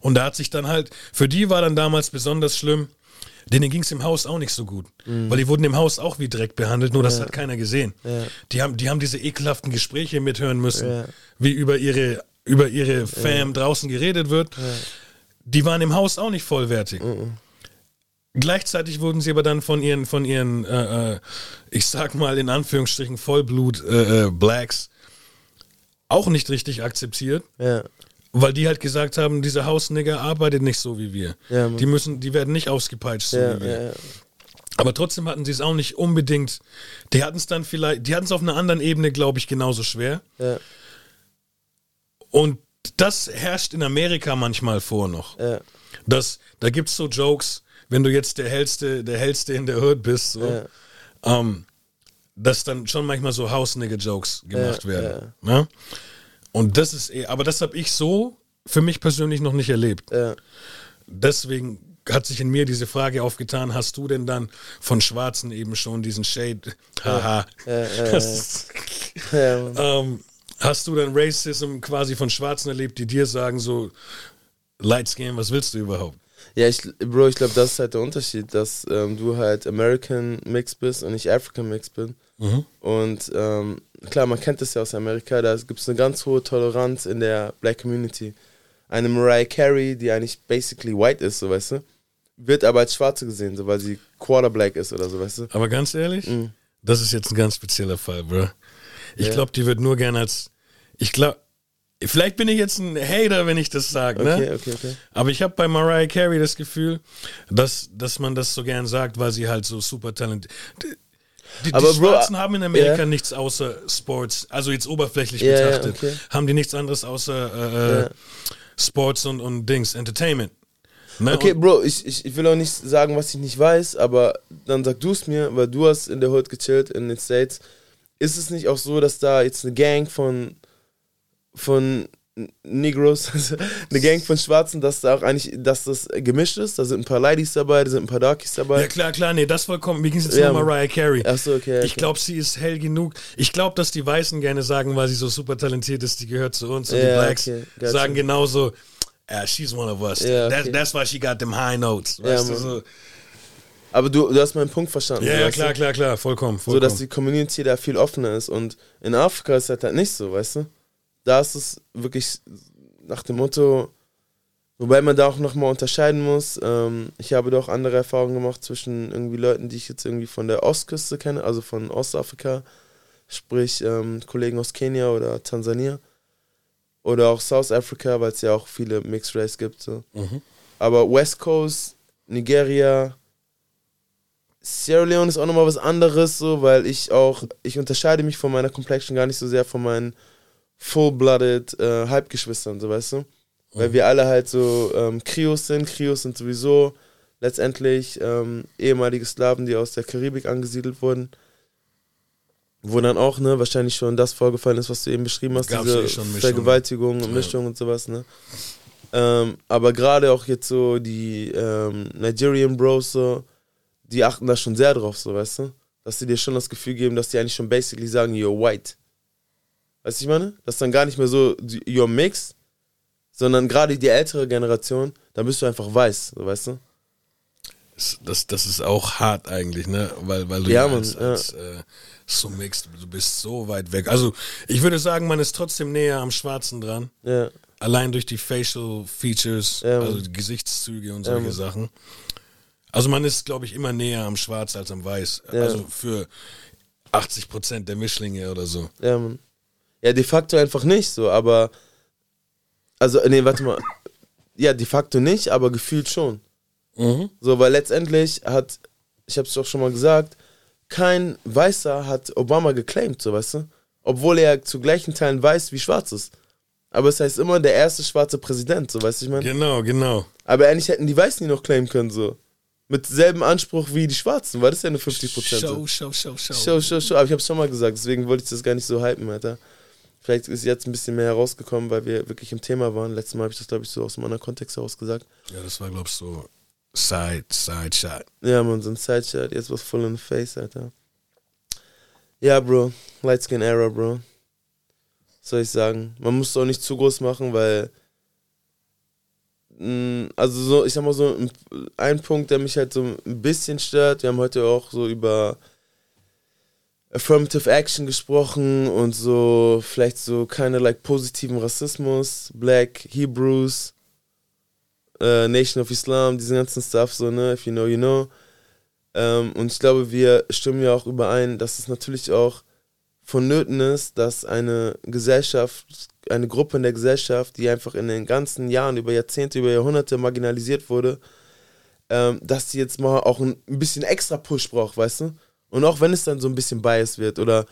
Speaker 4: Und da hat sich dann halt, für die war dann damals besonders schlimm, denen ging es im Haus auch nicht so gut. Weil die wurden im Haus auch wie Dreck behandelt, nur das hat keiner gesehen. Die, haben, die haben diese ekelhaften Gespräche mithören müssen,
Speaker 3: Ja.
Speaker 4: wie über ihre, über ihre Fam draußen geredet wird. Die waren im Haus auch nicht vollwertig. Gleichzeitig wurden sie aber dann von ihren, von ihren, äh, äh, ich sag mal in Anführungsstrichen Vollblut äh, äh, Blacks auch nicht richtig akzeptiert,
Speaker 3: Ja.
Speaker 4: weil die halt gesagt haben, dieser Hausnigger arbeitet nicht so wie wir.
Speaker 3: Ja,
Speaker 4: die müssen, die werden nicht ausgepeitscht so
Speaker 3: Ja,
Speaker 4: wie wir.
Speaker 3: ja, ja.
Speaker 4: Aber trotzdem hatten sie es auch nicht unbedingt. Die hatten es dann vielleicht, die hatten es auf einer anderen Ebene, glaube ich, genauso schwer.
Speaker 3: Ja.
Speaker 4: Und das herrscht in Amerika manchmal vor noch.
Speaker 3: Ja.
Speaker 4: Das, da gibt's so Jokes, wenn du jetzt der hellste, der hellste in der Hood bist, so,
Speaker 3: Ja.
Speaker 4: ähm, dass dann schon manchmal so House-Nigger-Jokes gemacht
Speaker 3: Ja,
Speaker 4: werden. Ne? Und das ist eh, aber das habe ich so für mich persönlich noch nicht erlebt.
Speaker 3: Ja.
Speaker 4: Deswegen hat sich in mir diese Frage aufgetan, hast du denn dann von Schwarzen eben schon diesen Shade, haha, Das-
Speaker 3: Ja, Mann.
Speaker 4: ähm, hast du dann Racism quasi von Schwarzen erlebt, die dir sagen so, Light Skin, was willst du überhaupt?
Speaker 3: Ja, ich, Bro, ich glaube, das ist halt der Unterschied, dass ähm, du halt American Mix bist und ich African Mix bin. Und ähm, klar, man kennt das ja aus Amerika, da gibt es eine ganz hohe Toleranz in der Black Community. Eine Mariah Carey, die eigentlich basically white ist, so weißt du, wird aber als Schwarze gesehen, so weil sie Quarter Black ist oder so, weißt du.
Speaker 4: Aber ganz ehrlich, das ist jetzt ein ganz spezieller Fall, Bro. Ich glaube, die wird nur gern als, ich glaube, vielleicht bin ich jetzt ein Hater, wenn ich das sage,
Speaker 3: Okay,
Speaker 4: ne?
Speaker 3: okay, okay.
Speaker 4: Aber ich habe bei Mariah Carey das Gefühl, dass, dass man das so gern sagt, weil sie halt so super talentiert die, die
Speaker 3: Aber Bro,
Speaker 4: Schwarzen haben in Amerika
Speaker 3: ja.
Speaker 4: nichts außer Sports, also jetzt oberflächlich
Speaker 3: ja,
Speaker 4: betrachtet,
Speaker 3: okay.
Speaker 4: haben die nichts anderes außer äh, äh. Sports und, und Dings, Entertainment. Ne?
Speaker 3: Okay,
Speaker 4: und,
Speaker 3: Bro, ich, ich, ich will auch nicht sagen, was ich nicht weiß, aber dann sag du es mir, weil du hast in der Hood gechillt in den States. Ist es nicht auch so, dass da jetzt eine Gang von, von Negroes, also eine Gang von Schwarzen, dass da auch eigentlich, dass das gemischt ist? Da sind ein paar Ladies dabei, da sind ein paar Darkies dabei.
Speaker 4: ja klar, klar, nee, das vollkommen, mir ging es jetzt
Speaker 3: Ja,
Speaker 4: nur. Mariah Carey.
Speaker 3: Achso, okay. okay.
Speaker 4: Ich glaube, sie ist hell genug. Ich glaube, dass die Weißen gerne sagen, weil sie so super talentiert ist, die gehört zu uns. Und die
Speaker 3: Ja,
Speaker 4: Blacks
Speaker 3: okay,
Speaker 4: sagen genauso, yeah, she's one of us.
Speaker 3: Ja,
Speaker 4: That,
Speaker 3: okay.
Speaker 4: that's why she got them high notes. Weißt du,
Speaker 3: Mann.
Speaker 4: so.
Speaker 3: Aber du, du hast meinen Punkt verstanden.
Speaker 4: Ja, ja,
Speaker 3: weißt du?
Speaker 4: klar, klar, klar, vollkommen,
Speaker 3: So,
Speaker 4: vollkommen.
Speaker 3: dass die Community da viel offener ist. Und in Afrika ist das halt nicht so, weißt du? Da ist es wirklich nach dem Motto, wobei man da auch nochmal unterscheiden muss. Ähm, ich habe doch andere Erfahrungen gemacht zwischen irgendwie Leuten, die ich jetzt irgendwie von der Ostküste kenne, also von Ostafrika, sprich ähm, Kollegen aus Kenia oder Tansania. Oder auch South Africa, weil es ja auch viele Mixed Race gibt. So.
Speaker 4: Mhm.
Speaker 3: Aber West Coast, Nigeria, Sierra Leone ist auch nochmal was anderes, so, weil ich auch, ich unterscheide mich von meiner Complexion gar nicht so sehr von meinen full-blooded äh, Halbgeschwistern, so weißt du? Weil wir alle halt so ähm, Krios sind. Krios sind sowieso letztendlich ähm, ehemalige Sklaven, die aus der Karibik angesiedelt wurden. Wo dann auch, ne, wahrscheinlich schon das vorgefallen ist, was du eben beschrieben hast,
Speaker 4: Gab's
Speaker 3: diese
Speaker 4: eh schon Mischungen.
Speaker 3: Vergewaltigung und
Speaker 4: Ja.
Speaker 3: Mischung und sowas, ne? Ähm, aber gerade auch jetzt so die ähm, Nigerian Bros, so, die achten da schon sehr drauf, so, weißt du? Dass sie dir schon das Gefühl geben, dass die eigentlich schon basically sagen, you're white. Weißt du, ich meine? Das ist dann gar nicht mehr so, you're mixed, sondern gerade die ältere Generation, da bist du einfach weiß, so, weißt du?
Speaker 4: Das, das, ist auch hart eigentlich, ne? Weil, weil du
Speaker 3: Ja, Mann,
Speaker 4: als,
Speaker 3: ja.
Speaker 4: als äh, so mixed, du bist so weit weg. Also ich würde sagen, man ist trotzdem näher am Schwarzen dran.
Speaker 3: Ja.
Speaker 4: Allein durch die Facial Features,
Speaker 3: Ja,
Speaker 4: also die Gesichtszüge und solche. Sachen. Also man ist, glaube ich, immer näher am Schwarz als am Weiß.
Speaker 3: Ja.
Speaker 4: Also für 80 Prozent der Mischlinge oder so.
Speaker 3: Ja, Mann. Ja, de facto einfach nicht so, aber. Also, nee, warte mal. Ja, de facto nicht, aber gefühlt schon.
Speaker 4: Mhm.
Speaker 3: So, weil letztendlich hat, ich hab's doch schon mal gesagt, kein Weißer hat Obama geclaimed, so weißt du? Obwohl er zu gleichen Teilen weiß wie schwarz ist. Aber es heißt immer der erste schwarze Präsident, so weißt du, ich meine?
Speaker 4: Genau, genau.
Speaker 3: Aber eigentlich hätten die Weißen ihn noch claimen können, so. Mit selben Anspruch wie die Schwarzen, weil das ist ja nur 50 Prozent.
Speaker 4: Show, show, show, show.
Speaker 3: Show, show, show. Aber ich hab's schon mal gesagt, deswegen wollte ich das gar nicht so hypen, Alter. Vielleicht ist jetzt ein bisschen mehr herausgekommen, weil wir wirklich im Thema waren. Letztes Mal habe ich das, glaube ich, so aus einem anderen Kontext heraus gesagt.
Speaker 4: Ja, das war, glaube ich, so Side, Side Shot.
Speaker 3: Ja, man, so ein Sideshot, jetzt was full in the face, Alter. Ja, Bro, Light Skin Era, Bro. Was soll ich sagen? Man muss es auch nicht zu groß machen, weil. Mh, Also, so, ich sag mal so, ein- ein Punkt, der mich halt so ein bisschen stört. Wir haben heute auch so über Affirmative Action gesprochen und so, vielleicht so keine like positiven Rassismus, Black, Hebrews, äh, Nation of Islam, diesen ganzen Stuff, so, ne, if you know, you know. Ähm, und ich glaube, wir stimmen ja auch überein, dass es natürlich auch vonnöten ist, dass eine Gesellschaft, eine Gruppe in der Gesellschaft, die einfach in den ganzen Jahren, über Jahrzehnte, über Jahrhunderte marginalisiert wurde, ähm, dass die jetzt mal auch ein, ein bisschen extra Push braucht, weißt du? Und auch wenn es dann so ein bisschen biased wird oder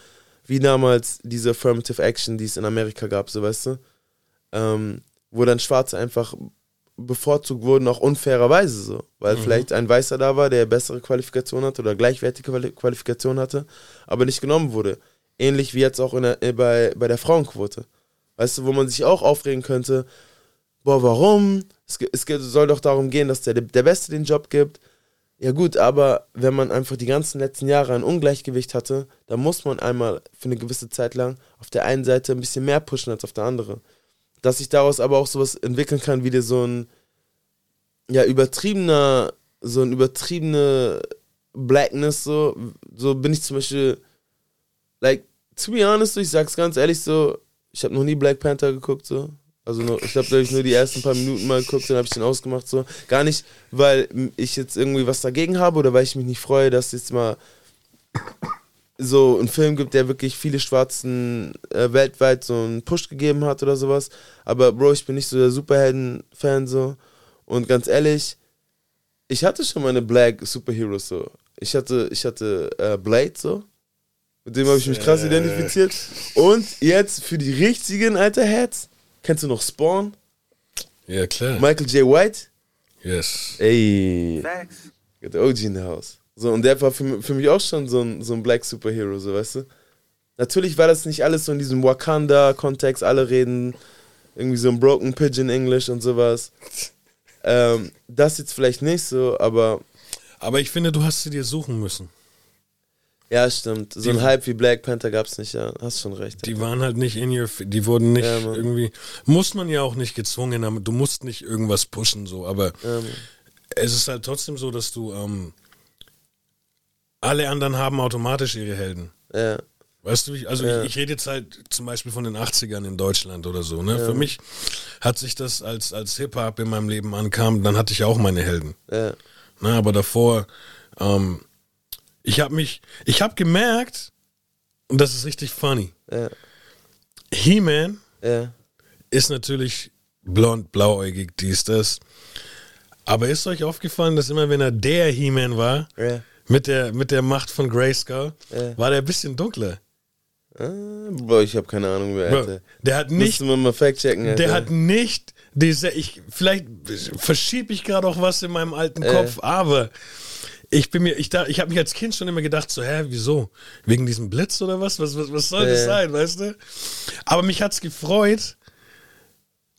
Speaker 3: wie damals diese Affirmative Action, die es in Amerika gab, so weißt du, ähm, wo dann Schwarze einfach bevorzugt wurden, auch unfairerweise so. Weil vielleicht ein Weißer da war, der bessere Qualifikation hatte oder gleichwertige Quali Qualifikation hatte, aber nicht genommen wurde. Ähnlich wie jetzt auch in der, äh, bei, bei der Frauenquote. Weißt du, wo man sich auch aufregen könnte, boah, warum? Es, es soll doch darum gehen, dass der, der Beste den Job gibt. Ja gut, aber wenn man einfach die ganzen letzten Jahre ein Ungleichgewicht hatte, dann muss man einmal für eine gewisse Zeit lang auf der einen Seite ein bisschen mehr pushen als auf der anderen. Dass sich daraus aber auch sowas entwickeln kann, wie dir so ein ja übertriebener, so ein übertriebene Blackness, so, so bin ich zum Beispiel, like, to be honest, ich sag's ganz ehrlich so, ich habe noch nie Black Panther geguckt, so. Also nur, ich habe glaube nur die ersten paar Minuten mal geguckt, dann habe ich den ausgemacht, so. Gar nicht, weil ich jetzt irgendwie was dagegen habe oder weil ich mich nicht freue, dass jetzt mal so einen Film gibt, der wirklich viele Schwarzen äh, weltweit so einen Push gegeben hat oder sowas. Aber Bro, ich bin nicht so der Superhelden-Fan so. Und ganz ehrlich, ich hatte schon meine Black Superheroes so. Ich hatte, ich hatte äh, Blade so. Mit dem habe ich mich krass identifiziert. Und jetzt für die richtigen alter Heads, kennst du noch Spawn?
Speaker 4: Ja, klar.
Speaker 3: Michael J. White?
Speaker 4: Yes.
Speaker 3: Ey. Got the OG in the house. So, und der war für, für mich auch schon so ein, so ein Black Superhero, so weißt du? Natürlich war das nicht alles so in diesem Wakanda-Kontext, alle reden irgendwie so ein Broken Pigeon English und sowas. Ähm, das jetzt vielleicht nicht so, aber
Speaker 4: Aber ich finde, du hast sie dir suchen müssen.
Speaker 3: Ja, stimmt. So ein
Speaker 4: Die-
Speaker 3: Hype wie Black Panther gab's nicht, ja. Hast schon recht.
Speaker 4: Die waren halt nicht in your, die wurden nicht
Speaker 3: Ja,
Speaker 4: irgendwie, muss man ja auch nicht gezwungen haben, du musst nicht irgendwas pushen, so, aber
Speaker 3: Ja,
Speaker 4: es ist halt trotzdem so, dass du, ähm, alle anderen haben automatisch ihre Helden.
Speaker 3: ja,
Speaker 4: Weißt du, wie- also
Speaker 3: Ja.
Speaker 4: ich, ich rede jetzt halt zum Beispiel von den 80ern in Deutschland oder so. Ne? Für mich hat sich das als, als Hip-Hop in meinem Leben ankam, dann hatte ich auch meine Helden.
Speaker 3: ja,
Speaker 4: Ne? Aber davor, ähm, ich habe mich, ich habe gemerkt, und das ist richtig funny,
Speaker 3: ja,
Speaker 4: He-Man
Speaker 3: ja.
Speaker 4: ist natürlich blond, blauäugig, dies, das. Aber ist euch aufgefallen, dass immer wenn er der He-Man war,
Speaker 3: ja.
Speaker 4: mit der, mit der Macht von Grayskull, war der ein bisschen dunkler.
Speaker 3: Ah, Bro, ich habe keine Ahnung mehr,
Speaker 4: Bro,
Speaker 3: Alter.
Speaker 4: der hat nicht
Speaker 3: Müsste man mal fact-checken, Alter.
Speaker 4: Der hat nicht diese, ich, vielleicht verschiebe ich gerade auch was in meinem alten. Kopf, aber ich bin mir, ich, da- ich habe mich als Kind schon immer gedacht, so, hä, wieso? Wegen diesem Blitz oder was? Was, was, was soll das
Speaker 3: Äh.
Speaker 4: sein, weißt du? Aber mich hat's gefreut,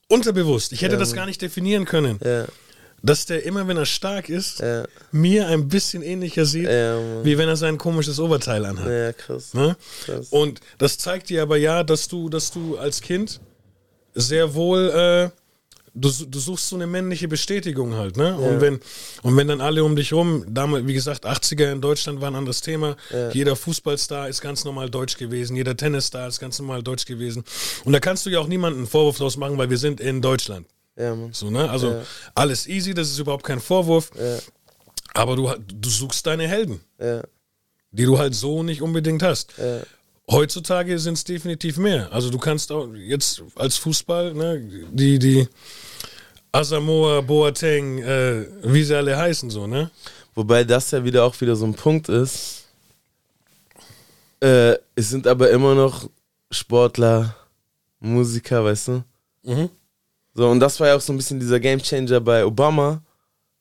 Speaker 4: unterbewusst, ich hätte
Speaker 3: Ja,
Speaker 4: das gar nicht definieren können,
Speaker 3: Ja,
Speaker 4: dass der immer, wenn er stark ist,
Speaker 3: ja,
Speaker 4: mir ein bisschen ähnlicher sieht, wie wenn er sein komisches Oberteil anhat.
Speaker 3: ja, krass.
Speaker 4: Ne?
Speaker 3: Krass.
Speaker 4: Und das zeigt dir aber ja, dass du, dass du als Kind sehr wohl, äh, du, du suchst so eine männliche Bestätigung halt, ne? Und wenn, und wenn dann alle um dich rum, damals, wie gesagt, 80er in Deutschland war ein anderes Thema. Jeder Fußballstar ist ganz normal deutsch gewesen, jeder Tennisstar ist ganz normal deutsch gewesen. Und da kannst du ja auch niemanden einen Vorwurf draus machen, weil wir sind in Deutschland.
Speaker 3: Ja, Mann.
Speaker 4: So, ne? Also alles easy, das ist überhaupt kein Vorwurf. Aber du, du suchst deine Helden
Speaker 3: Ja,
Speaker 4: die du halt so nicht unbedingt hast. Heutzutage sind es definitiv mehr. Also du kannst auch jetzt als Fußball, ne, die, die Asamoah, Boateng, äh, wie sie alle heißen, so, ne?
Speaker 3: Wobei das ja wieder auch wieder so ein Punkt ist. Äh, es sind aber immer noch Sportler, Musiker, weißt du?
Speaker 4: Mhm.
Speaker 3: So, und das war ja auch so ein bisschen dieser Gamechanger bei Obama,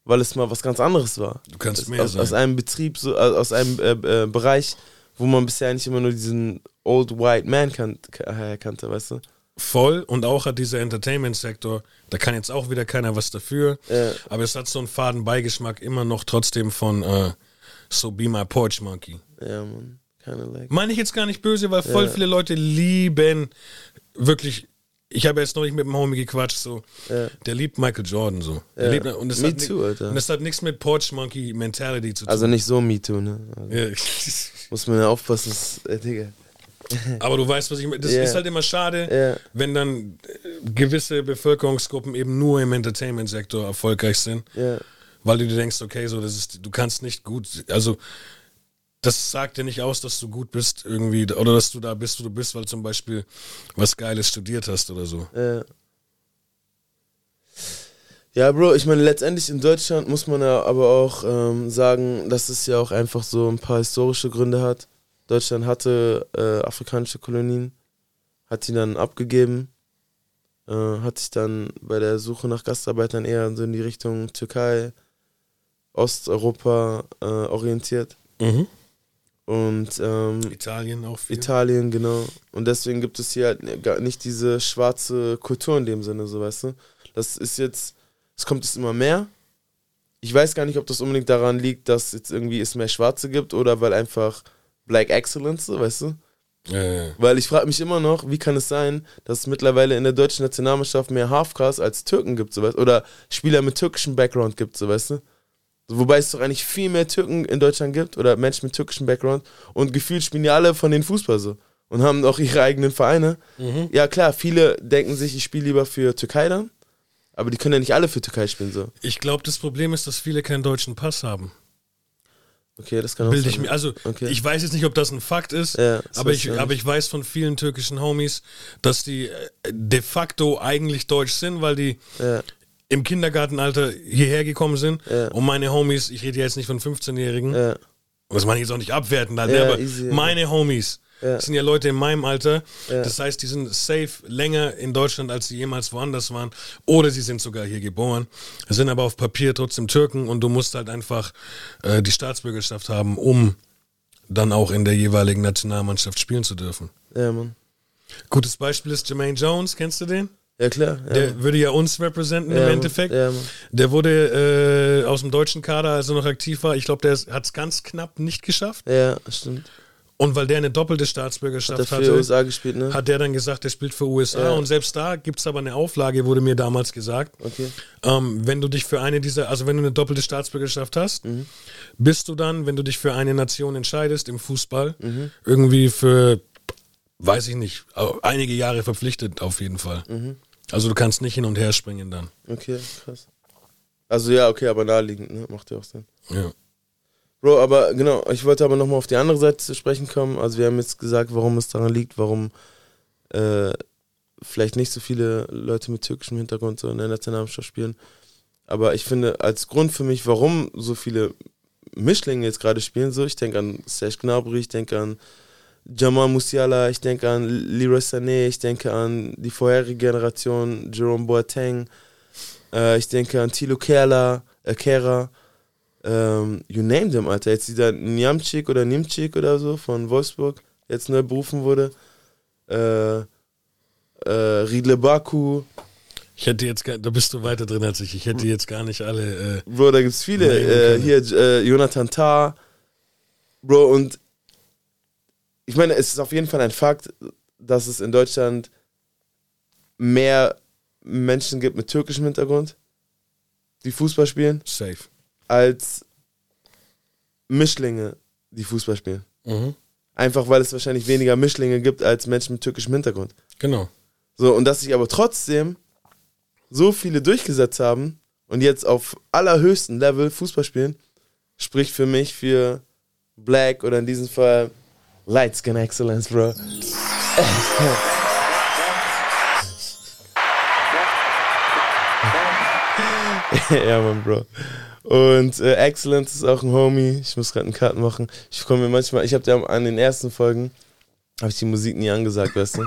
Speaker 3: weil es mal was ganz anderes war.
Speaker 4: Du kannst mehr
Speaker 3: aus,
Speaker 4: sein.
Speaker 3: aus einem Betrieb, so, aus aus einem äh, äh, Bereich, wo man bisher nicht immer nur diesen Old White Man kan kan kannte, weißt du?
Speaker 4: Voll und auch hat dieser Entertainment-Sektor, da kann jetzt auch wieder keiner was dafür,
Speaker 3: Ja.
Speaker 4: aber es hat so einen faden Beigeschmack immer noch trotzdem von äh, So Be My Porch Monkey.
Speaker 3: Ja, man. Like.
Speaker 4: Meine ich jetzt gar nicht böse, weil voll
Speaker 3: Ja.
Speaker 4: viele Leute lieben wirklich. Ich habe jetzt neulich mit dem Homie gequatscht, so.
Speaker 3: Ja.
Speaker 4: Der liebt Michael Jordan, so.
Speaker 3: Ja.
Speaker 4: liebt, und, das
Speaker 3: Me
Speaker 4: hat
Speaker 3: too, Alter.
Speaker 4: und das hat nichts mit Porch Monkey Mentality zu tun.
Speaker 3: Also nicht so MeToo, ne? Also
Speaker 4: ja.
Speaker 3: Muss man ja aufpassen, das, äh, Digga.
Speaker 4: Aber du weißt, was ich meine. Das
Speaker 3: Ja.
Speaker 4: ist halt immer schade,
Speaker 3: Ja.
Speaker 4: wenn dann äh, gewisse Bevölkerungsgruppen eben nur im Entertainment-Sektor erfolgreich sind.
Speaker 3: Ja.
Speaker 4: Weil du dir denkst, okay, so, das ist, du kannst nicht gut, also das sagt dir nicht aus, dass du gut bist irgendwie oder dass du da bist, wo du bist, weil zum Beispiel was Geiles studiert hast oder so.
Speaker 3: Ja. Ja, Bro, ich meine, letztendlich in Deutschland muss man ja aber auch ähm, sagen, dass es ja auch einfach so ein paar historische Gründe hat. Deutschland hatte äh, afrikanische Kolonien, hat die dann abgegeben. äh, hat sich dann bei der Suche nach Gastarbeitern eher so in die Richtung Türkei, Osteuropa äh, orientiert.
Speaker 8: Mhm.
Speaker 3: Und ähm,
Speaker 4: Italien auch viel.
Speaker 3: Italien, genau. Und deswegen gibt es hier halt gar nicht diese schwarze Kultur in dem Sinne, so weißt du. Das ist jetzt, es kommt jetzt immer mehr. Ich weiß gar nicht, ob das unbedingt daran liegt, dass jetzt irgendwie es mehr Schwarze gibt oder weil einfach Black Excellence, so, weißt du.
Speaker 4: Äh,
Speaker 3: Weil ich frage mich immer noch, wie kann es sein, dass es mittlerweile in der deutschen Nationalmannschaft mehr Halfcars als Türken gibt, so weißt du? Oder Spieler mit türkischem Background gibt, so weißt du. Wobei es doch eigentlich viel mehr Türken in Deutschland gibt oder Menschen mit türkischem Background und gefühlt spielen ja alle von den Fußball so und haben auch ihre eigenen Vereine. Ja klar, viele denken sich, ich spiele lieber für Türkei dann, aber die können ja nicht alle für Türkei spielen so.
Speaker 4: ich glaube, das Problem ist, dass viele keinen deutschen Pass haben.
Speaker 3: Okay, das kann auch
Speaker 4: Bilde ich
Speaker 3: sein.
Speaker 4: mir. Also
Speaker 3: Okay.
Speaker 4: ich weiß jetzt nicht, ob das ein Fakt ist,
Speaker 3: Ja,
Speaker 4: aber, ich,
Speaker 3: ich
Speaker 4: aber ich weiß von vielen türkischen Homies, dass die äh, de facto eigentlich deutsch sind, weil die
Speaker 3: Ja.
Speaker 4: Im Kindergartenalter hierher gekommen sind.
Speaker 3: Ja.
Speaker 4: Und meine Homies, ich rede jetzt nicht von 15-Jährigen,
Speaker 3: Ja,
Speaker 4: meine ich jetzt auch nicht abwertend, halt,
Speaker 3: Ja,
Speaker 4: ne, aber
Speaker 3: easy, ja.
Speaker 4: meine Homies
Speaker 3: Ja.
Speaker 4: sind ja Leute in meinem Alter.
Speaker 3: Ja.
Speaker 4: Das heißt, die sind safe länger in Deutschland, als sie jemals woanders waren. Oder sie sind sogar hier geboren, sind aber auf Papier trotzdem Türken und du musst halt einfach äh, die Staatsbürgerschaft haben, um dann auch in der jeweiligen Nationalmannschaft spielen zu dürfen.
Speaker 3: ja, Mann.
Speaker 4: Gutes Beispiel ist Jermaine Jones, kennst du den?
Speaker 3: Ja, klar. Ja,
Speaker 4: Der würde ja uns representen
Speaker 3: Ja,
Speaker 4: im. Endeffekt.
Speaker 3: Ja.
Speaker 4: Der wurde äh, aus dem deutschen Kader, als er noch aktiv war, ich glaube, der hat es ganz knapp nicht geschafft.
Speaker 3: ja, stimmt.
Speaker 4: Und weil der eine doppelte
Speaker 3: Hat
Speaker 4: Staatsbürgerschaft
Speaker 3: er für
Speaker 4: hatte,
Speaker 3: USA gespielt, ne?
Speaker 4: hat der dann gesagt, er spielt für USA. Und selbst da gibt es aber eine Auflage, wurde mir damals gesagt.
Speaker 3: Okay.
Speaker 4: Ähm, wenn du dich für eine dieser, also wenn du eine doppelte Staatsbürgerschaft hast,
Speaker 3: Mhm.
Speaker 4: bist du dann, wenn du dich für eine Nation entscheidest im Fußball,
Speaker 3: Mhm.
Speaker 4: irgendwie für, weiß ich nicht, einige Jahre verpflichtet auf jeden Fall.
Speaker 3: Mhm.
Speaker 4: Also du kannst nicht hin und her springen dann.
Speaker 3: Okay, krass. Also ja, okay, aber naheliegend, ne? Macht ja auch Sinn.
Speaker 4: Ja.
Speaker 3: Bro, aber genau, ich wollte aber nochmal auf die andere Seite zu sprechen kommen. Also wir haben jetzt gesagt, warum es daran liegt, warum äh, vielleicht nicht so viele Leute mit türkischem Hintergrund so in der Nationalmannschaft spielen. Aber ich finde, als Grund für mich, warum so viele Mischlinge jetzt gerade spielen, so, ich denke an Serge Gnabry, ich denke an Jamal Musiala, ich denke an Leroy Sané, ich denke an die vorherige Generation, Jerome Boateng, äh, ich denke an Thilo Kehrer, äh, Kehrer, ähm, you name them, Alter. Jetzt dieser Njamcik oder Nimcik oder so von Wolfsburg, jetzt neu berufen wurde. Äh, äh, Riedle Baku.
Speaker 4: Ich hätte jetzt, gar, da bist du weiter drin als ich. Ich hätte jetzt gar nicht alle. Äh,
Speaker 3: Bro, da gibt's viele. Äh, hier äh, Jonathan Tah. Bro, und ich meine, es ist auf jeden Fall ein Fakt, dass es in Deutschland mehr Menschen gibt mit türkischem Hintergrund, die Fußball spielen,
Speaker 4: safe.
Speaker 3: als Mischlinge, die Fußball spielen.
Speaker 4: Mhm.
Speaker 3: Einfach weil es wahrscheinlich weniger Mischlinge gibt als Menschen mit türkischem Hintergrund.
Speaker 4: Genau.
Speaker 3: So, und dass sich aber trotzdem so viele durchgesetzt haben und jetzt auf allerhöchstem Level Fußball spielen, spricht für mich für Black oder in diesem Fall Light Skin Excellence, Bro. ja, Mann, Bro. Und äh, Excellence ist auch ein Homie. Ich muss gerade einen Cut machen. Ich komme mir manchmal, ich habe ja an den ersten Folgen, habe ich die Musik nie angesagt, weißt du?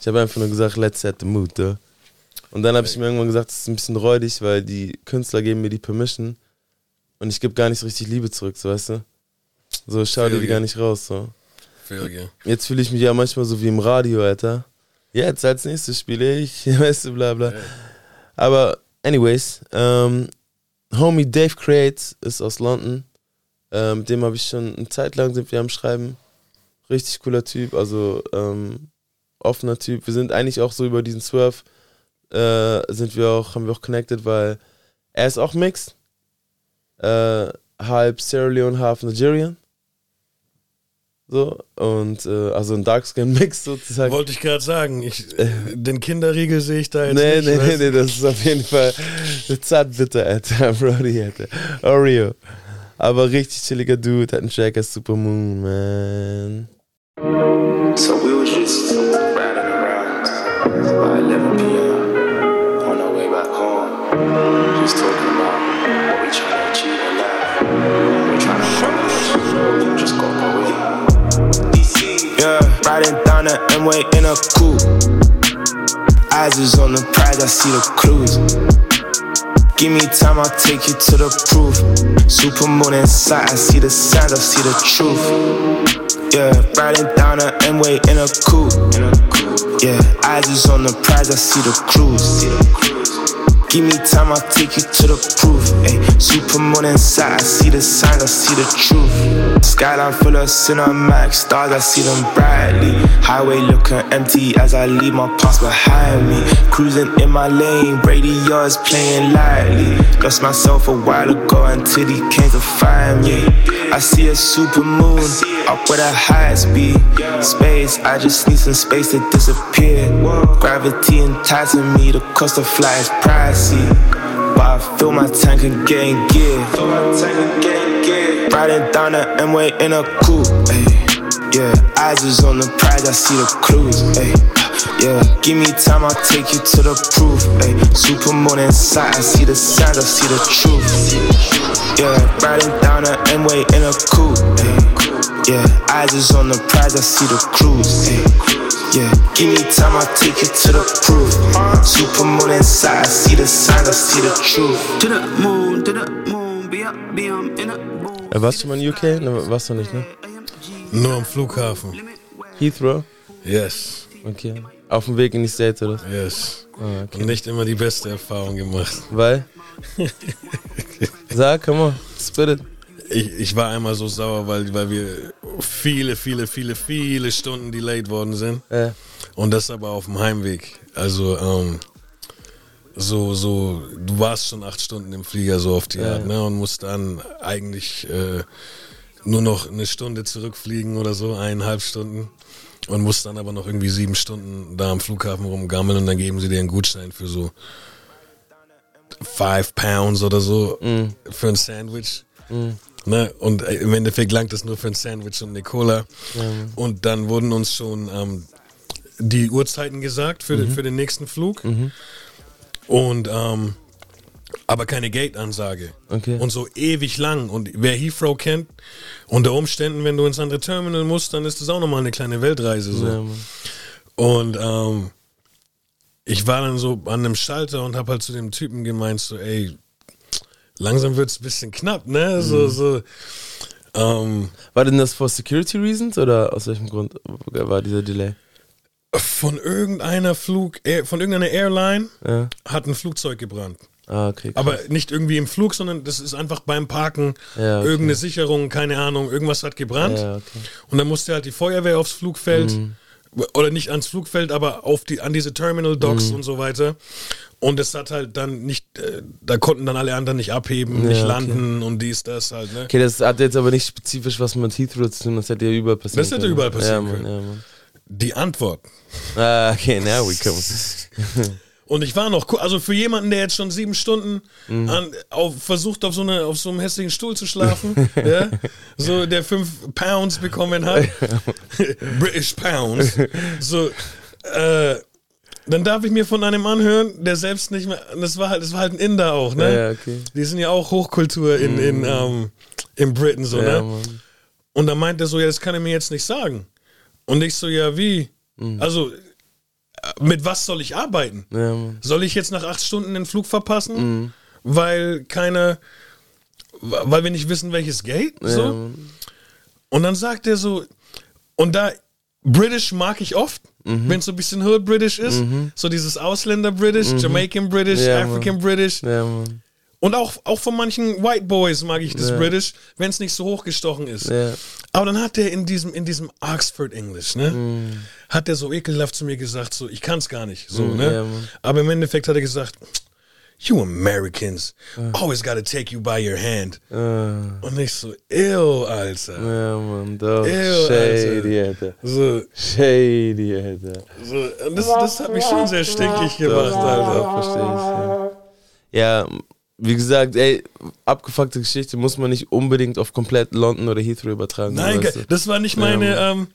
Speaker 3: Ich habe einfach nur gesagt, let's set the mood, duh. Und dann habe ich mir irgendwann gesagt, das ist ein bisschen räudig, weil die Künstler geben mir die Permission und ich gebe gar nicht richtig Liebe zurück, so weißt du? So, schau dir die gar nicht raus, so.
Speaker 4: Fähige.
Speaker 3: Jetzt fühle ich mich ja manchmal so wie im Radio, Alter. Jetzt als nächstes spiele ich, weißt du, bla bla. Aber, anyways, ähm, Homie Dave Creates ist aus London. Ähm, mit dem habe ich schon eine Zeit lang sind wir am Schreiben. Richtig cooler Typ, also ähm, offener Typ. Wir sind eigentlich auch so über diesen Swerve äh, sind wir auch, haben wir auch connected, weil er ist auch Mixed. Äh, halb Sierra Leone, halb Nigerian. So, und äh, also ein Darkskin Mix sozusagen.
Speaker 4: Wollte ich gerade sagen, ich, äh, den Kinderriegel sehe ich da jetzt
Speaker 3: Nee,
Speaker 4: nicht.
Speaker 3: nee, nee, nee, das ist auf jeden Fall zartbitter, Alter. Brody, Alter. Oreo. Aber richtig chilliger Dude, hat einen Track als Supermoon, man.
Speaker 9: So we was just riding around by 11 p.m.
Speaker 10: riding down the M-way in a coupe.
Speaker 9: eyes is on the prize, I see the clues. Give me time, I'll take you to the proof. Super moon inside, I see the signs, I see the truth. Yeah, riding down a M-way in a coupe. Yeah, eyes is on the prize, I see the cruise. Give me time, I'll take you to the proof. Super moon inside, I see the signs, I see the truth. Skyline full of cinemax stars, I see them brightly. Highway looking empty as I leave my past behind me. Cruising in my lane, radio is playing lightly. Lost myself a while ago until he came to find me. I see a super moon up with a high speed. Space, I just need some space to disappear. Gravity enticing me, the cost of flight is pricey. But I fill my tank and get in gear. Riding down the M-way in a coupe. Ay. Yeah, eyes is on the prize, I see the clues. Ay. Yeah, give me time, I'll take you to the proof. Ay. Super moon inside, I see the signs, I see the truth. Yeah, riding down the M-way in a coupe. Ay. Yeah, eyes is on the prize, I see the cruise. Ay. Yeah, give me time, I'll take you to the proof. Super moon inside, I see the signs, I see the truth.
Speaker 8: To the moon, to the moon, be up, be um, in a
Speaker 3: Äh, warst du mal in UK? Ne, warst du nicht, ne?
Speaker 4: Nur am Flughafen.
Speaker 3: Heathrow?
Speaker 4: Yes.
Speaker 3: Okay. Auf dem Weg in die States, oder?
Speaker 4: Yes.
Speaker 3: Ah, okay.
Speaker 4: Und nicht immer die beste Erfahrung gemacht.
Speaker 3: Weil? Sag, come on, spit it.
Speaker 4: Ich, ich war einmal so sauer, weil, weil wir viele, viele, viele, viele Stunden delayed worden sind.
Speaker 3: Ja.
Speaker 4: Und das aber auf dem Heimweg. Also, ähm, so, so, du warst schon acht Stunden im Flieger, so auf die
Speaker 3: Ja.
Speaker 4: Art, ne? Und musst dann eigentlich äh, nur noch eine Stunde zurückfliegen oder so, eineinhalb Stunden. Und musst dann aber noch irgendwie sieben Stunden da am Flughafen rumgammeln und dann geben sie dir einen Gutschein für so five Pounds oder so für ein Sandwich. Ne? Und äh, im Endeffekt langt es nur für ein Sandwich und eine Cola. und dann wurden uns schon ähm, die Uhrzeiten gesagt für, den, für den nächsten Flug. Und ähm, aber keine Gate-Ansage.
Speaker 3: Okay.
Speaker 4: Und so ewig lang. Und wer Heathrow kennt, unter Umständen, wenn du ins andere Terminal musst, dann ist das auch nochmal eine kleine Weltreise. So.
Speaker 3: Ja.
Speaker 4: Und ähm, ich war dann so an einem Schalter und habe halt zu dem Typen gemeint, so, ey, langsam wird's ein bisschen knapp, ne? So, so. Ähm,
Speaker 3: War denn das for security reasons oder aus welchem Grund war dieser Delay?
Speaker 4: von irgendeiner Flug, Air- von irgendeiner Airline
Speaker 3: Ja.
Speaker 4: hat ein Flugzeug gebrannt.
Speaker 3: Ah, okay.
Speaker 4: Aber nicht irgendwie im Flug, sondern das ist einfach beim Parken
Speaker 3: Ja, okay.
Speaker 4: irgendeine Sicherung, keine Ahnung, irgendwas hat gebrannt.
Speaker 3: Ja, okay.
Speaker 4: Und dann musste halt die Feuerwehr aufs Flugfeld
Speaker 3: Mhm.
Speaker 4: oder nicht ans Flugfeld, aber auf die an diese Terminal Docks
Speaker 3: Mhm.
Speaker 4: und so weiter. Und es hat halt dann nicht, äh, da konnten dann alle anderen nicht abheben,
Speaker 3: Ja,
Speaker 4: nicht
Speaker 3: okay.
Speaker 4: landen und dies, das halt, ne?
Speaker 3: Okay, das hat jetzt aber nicht spezifisch was mit Heathrow zu tun, das hätte ja überall passieren
Speaker 4: Das hätte
Speaker 3: können.
Speaker 4: überall passieren
Speaker 3: ja, Mann,
Speaker 4: können.
Speaker 3: Ja, Mann.
Speaker 4: Die Antwort.
Speaker 3: Ah, okay, now we come.
Speaker 4: Und ich war noch, also für jemanden, der jetzt schon sieben Stunden
Speaker 3: Mhm.
Speaker 4: an, auf, versucht, auf so, eine, auf so einem hässlichen Stuhl zu schlafen, ja, so der fünf Pounds bekommen hat, British Pounds, so, äh, dann darf ich mir von einem anhören, der selbst nicht mehr, das war halt, das war halt ein Inder auch, ne?
Speaker 3: Ja, ja, okay. Mhm.
Speaker 4: Die sind ja auch Hochkultur in, in, ähm, in Britain, so,
Speaker 3: Ja,
Speaker 4: ne?
Speaker 3: Mann.
Speaker 4: Und dann meint er so, ja, das kann er mir jetzt nicht sagen. Und ich so, ja, wie?
Speaker 3: Mhm.
Speaker 4: Also, äh, mit was soll ich arbeiten?
Speaker 3: Ja.
Speaker 4: Soll ich jetzt nach acht Stunden den Flug verpassen?
Speaker 3: Mhm.
Speaker 4: Weil keine, weil wir nicht wissen, welches Gate?
Speaker 3: Ja,
Speaker 4: So?
Speaker 3: Mann.
Speaker 4: Und dann sagt er so, und da, British mag ich oft,
Speaker 3: Mhm.
Speaker 4: wenn es so ein bisschen Hood British ist, so dieses Ausländer-British, Jamaican British,
Speaker 3: Mhm. Ja, Mann.
Speaker 4: African British.
Speaker 3: Ja.
Speaker 4: Und auch, auch von manchen White Boys mag ich das
Speaker 3: Ja.
Speaker 4: British, wenn es nicht so hochgestochen ist.
Speaker 3: Ja.
Speaker 4: Aber dann hat er in diesem, in diesem Oxford English, ne,
Speaker 3: Mhm.
Speaker 4: hat er so ekelhaft zu mir gesagt, so, ich kann es gar nicht, so,
Speaker 3: Mhm,
Speaker 4: ne.
Speaker 3: ja.
Speaker 4: Aber im Endeffekt hat er gesagt, you Americans always gotta take you by your hand.
Speaker 3: Ah.
Speaker 4: Und ich so, ew, Alter.
Speaker 3: Ja, Mann, doch.
Speaker 4: Ew,
Speaker 3: Shady, Alter.
Speaker 4: So,
Speaker 3: Shady, Alter.
Speaker 4: so, das, das hat mich schon sehr stinkig gemacht, Alter.
Speaker 3: Doch, verstehe ich. Ja. ja, wie gesagt, ey, abgefuckte Geschichte muss man nicht unbedingt auf komplett London oder Heathrow übertragen.
Speaker 4: Nein, das war nicht
Speaker 3: Ja,
Speaker 4: meine, ähm,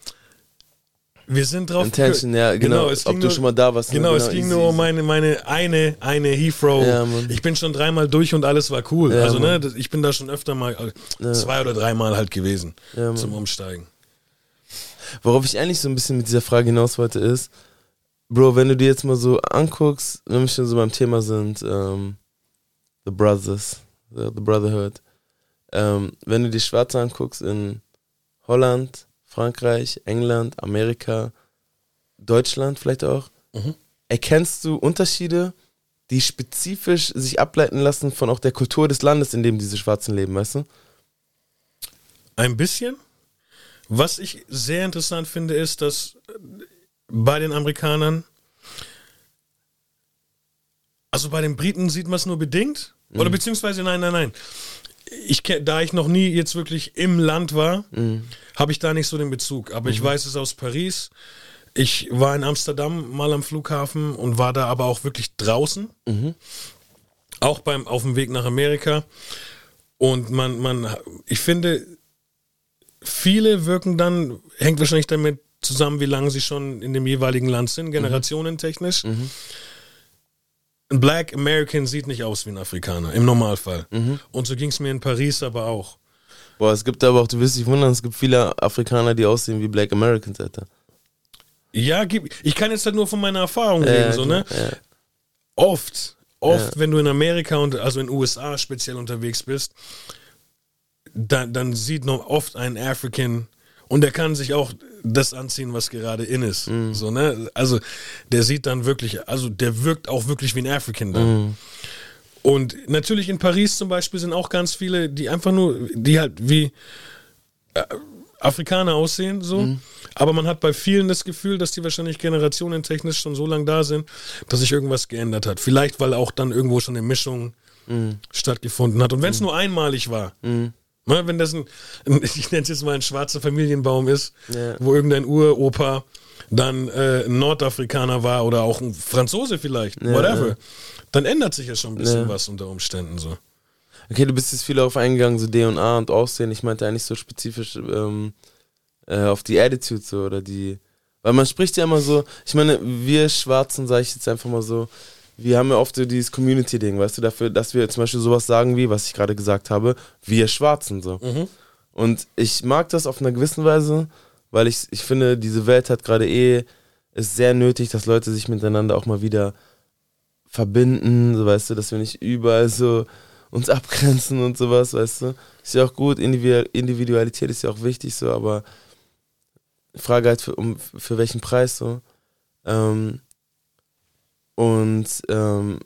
Speaker 4: wir sind drauf
Speaker 3: Intention, ja, genau.
Speaker 4: es
Speaker 3: Ob
Speaker 4: ging
Speaker 3: du
Speaker 4: nur-
Speaker 3: schon mal da warst, ne?
Speaker 4: Genau, es
Speaker 3: Genau,
Speaker 4: ging
Speaker 3: easy,
Speaker 4: nur um meine, meine eine, eine Heathrow.
Speaker 3: Ja,
Speaker 4: ich bin schon dreimal durch und alles war cool.
Speaker 3: Ja,
Speaker 4: also, ne,
Speaker 3: Mann.
Speaker 4: das- ich bin da schon öfter mal, äh, zwei oder dreimal halt gewesen zum Umsteigen.
Speaker 3: Worauf ich eigentlich so ein bisschen mit dieser Frage hinaus wollte, ist, Bro, wenn du dir jetzt mal so anguckst, wenn wir schon so beim Thema sind, ähm, The Brothers, The, the Brotherhood, ähm, wenn du die Schwarze anguckst in Holland, Frankreich, England, Amerika, Deutschland vielleicht auch,
Speaker 4: Mhm.
Speaker 3: erkennst du Unterschiede, die spezifisch sich ableiten lassen von auch der Kultur des Landes, in dem diese Schwarzen leben, weißt du?
Speaker 4: Ein bisschen. Was ich sehr interessant finde, ist, dass bei den Amerikanern, also bei den Briten sieht man es nur bedingt. Oder beziehungsweise, nein, nein, nein. Ich, da ich noch nie jetzt wirklich im Land war, habe ich da nicht so den Bezug. Aber ich weiß es aus Paris. Ich war in Amsterdam mal am Flughafen und war da aber auch wirklich draußen. Auch beim, auf dem Weg nach Amerika. Und man, man, ich finde, viele wirken dann, hängt wahrscheinlich damit zusammen, wie lange sie schon in dem jeweiligen Land sind, generationentechnisch. Ein Black American sieht nicht aus wie ein Afrikaner, im Normalfall. Und so ging es mir in Paris aber auch.
Speaker 3: Boah, es gibt aber auch, du wirst dich wundern, es gibt viele Afrikaner, die aussehen wie Black Americans, Alter.
Speaker 4: Ja, ich kann jetzt halt nur von meiner Erfahrung
Speaker 3: Ja,
Speaker 4: reden, so, ne?
Speaker 3: ja.
Speaker 4: Oft, oft,
Speaker 3: Ja.
Speaker 4: wenn du in Amerika und also in USA speziell unterwegs bist, dann, dann sieht noch oft ein African und der kann sich auch das anziehen, was gerade in ist.
Speaker 3: Mhm.
Speaker 4: So, ne? Also der sieht dann wirklich, also der wirkt auch wirklich wie ein African dann.
Speaker 3: Mhm.
Speaker 4: Und natürlich in Paris zum Beispiel sind auch ganz viele, die einfach nur, die halt wie äh, Afrikaner aussehen, so.
Speaker 3: Mhm.
Speaker 4: Aber man hat bei vielen das Gefühl, dass die wahrscheinlich generationentechnisch schon so lange da sind, dass sich irgendwas geändert hat. Vielleicht, weil auch dann irgendwo schon eine Mischung
Speaker 3: Mhm.
Speaker 4: stattgefunden hat. Und wenn es nur einmalig war, ne, wenn das ein, ich nenne es jetzt mal ein schwarzer Familienbaum ist,
Speaker 3: Ja.
Speaker 4: wo irgendein Uropa dann äh, ein Nordafrikaner war oder auch ein Franzose vielleicht,
Speaker 3: Ja,
Speaker 4: whatever,
Speaker 3: ja.
Speaker 4: dann ändert sich ja schon ein bisschen was unter Umständen so.
Speaker 3: Okay, du bist jetzt viel auf eingegangen, so D&A und Aussehen. Ich meinte eigentlich so spezifisch ähm, äh, auf die Attitude so oder die. Weil man spricht ja immer so, ich meine, wir Schwarzen, sage ich jetzt einfach mal so, wir haben ja oft so dieses Community-Ding, weißt du, dafür, dass wir zum Beispiel sowas sagen wie, was ich gerade gesagt habe, wir Schwarzen so. Und ich mag das auf einer gewissen Weise, weil ich, ich finde, diese Welt hat gerade eh, ist sehr nötig, dass Leute sich miteinander auch mal wieder verbinden, so weißt du, dass wir nicht überall so uns abgrenzen und sowas, weißt du. Ist ja auch gut, Individu- Individualität ist ja auch wichtig so, aber Frage halt für, um, für welchen Preis so. Ähm, und ähm,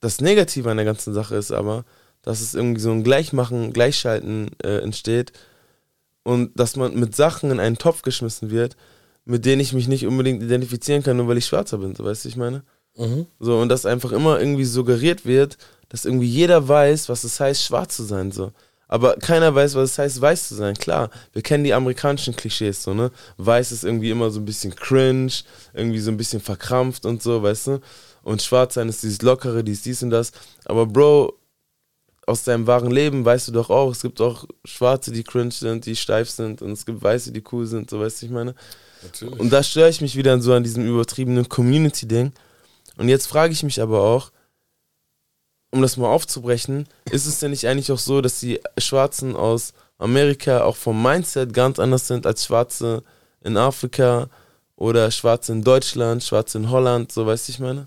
Speaker 3: das Negative an der ganzen Sache ist aber, dass es irgendwie so ein Gleichmachen, Gleichschalten äh, entsteht und dass man mit Sachen in einen Topf geschmissen wird, mit denen ich mich nicht unbedingt identifizieren kann, nur weil ich Schwarzer bin, so weißt du, ich meine? So, und dass einfach immer irgendwie suggeriert wird, dass irgendwie jeder weiß, was es heißt, schwarz zu sein, so. Aber keiner weiß, was es heißt, weiß zu sein. Klar, wir kennen die amerikanischen Klischees, so, ne? Weiß ist irgendwie immer so ein bisschen cringe, irgendwie so ein bisschen verkrampft und so, weißt du? Und schwarz sein ist dieses Lockere, dies, dies und das. Aber Bro, aus deinem wahren Leben weißt du doch auch, es gibt auch Schwarze, die cringe sind, die steif sind und es gibt Weiße, die cool sind, so weißt du, ich meine?
Speaker 4: Natürlich.
Speaker 3: Und da störe ich mich wieder so an diesem übertriebenen Community-Ding. Und jetzt frage ich mich aber auch, um das mal aufzubrechen, ist es denn nicht eigentlich auch so, dass die Schwarzen aus Amerika auch vom Mindset ganz anders sind als Schwarze in Afrika oder Schwarze in Deutschland, Schwarze in Holland, so weißt du, ich meine?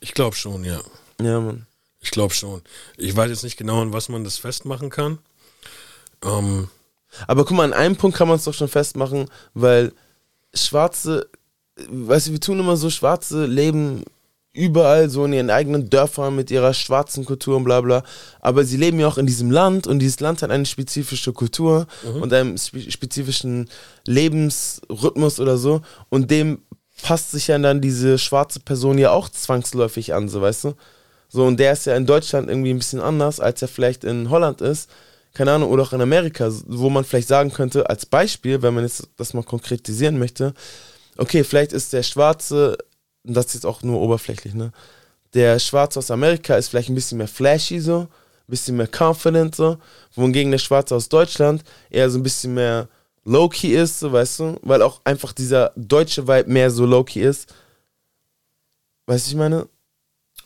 Speaker 4: Ich glaube schon, ja.
Speaker 3: Ja, Mann.
Speaker 4: Ich glaube schon. Ich weiß jetzt nicht genau, an was man das festmachen kann. Ähm,
Speaker 3: Aber guck mal, an einem Punkt kann man es doch schon festmachen, weil Schwarze, weißt du, wir tun immer so, Schwarze leben überall so in ihren eigenen Dörfern mit ihrer schwarzen Kultur und bla bla. Aber sie leben ja auch in diesem Land und dieses Land hat eine spezifische Kultur und einen spe spezifischen Lebensrhythmus oder so. Und dem passt sich ja dann diese schwarze Person ja auch zwangsläufig an, so weißt du? So, und der ist ja in Deutschland irgendwie ein bisschen anders, als er vielleicht in Holland ist. Keine Ahnung, oder auch in Amerika, wo man vielleicht sagen könnte, als Beispiel, wenn man jetzt das mal konkretisieren möchte, okay, vielleicht ist der Schwarze, das ist jetzt auch nur oberflächlich, ne? Der Schwarze aus Amerika ist vielleicht ein bisschen mehr flashy so, ein bisschen mehr confident so, wohingegen der Schwarze aus Deutschland eher so ein bisschen mehr low-key ist, so, weißt du? Weil auch einfach dieser deutsche Vibe mehr so low-key ist. Weißt du, ich meine?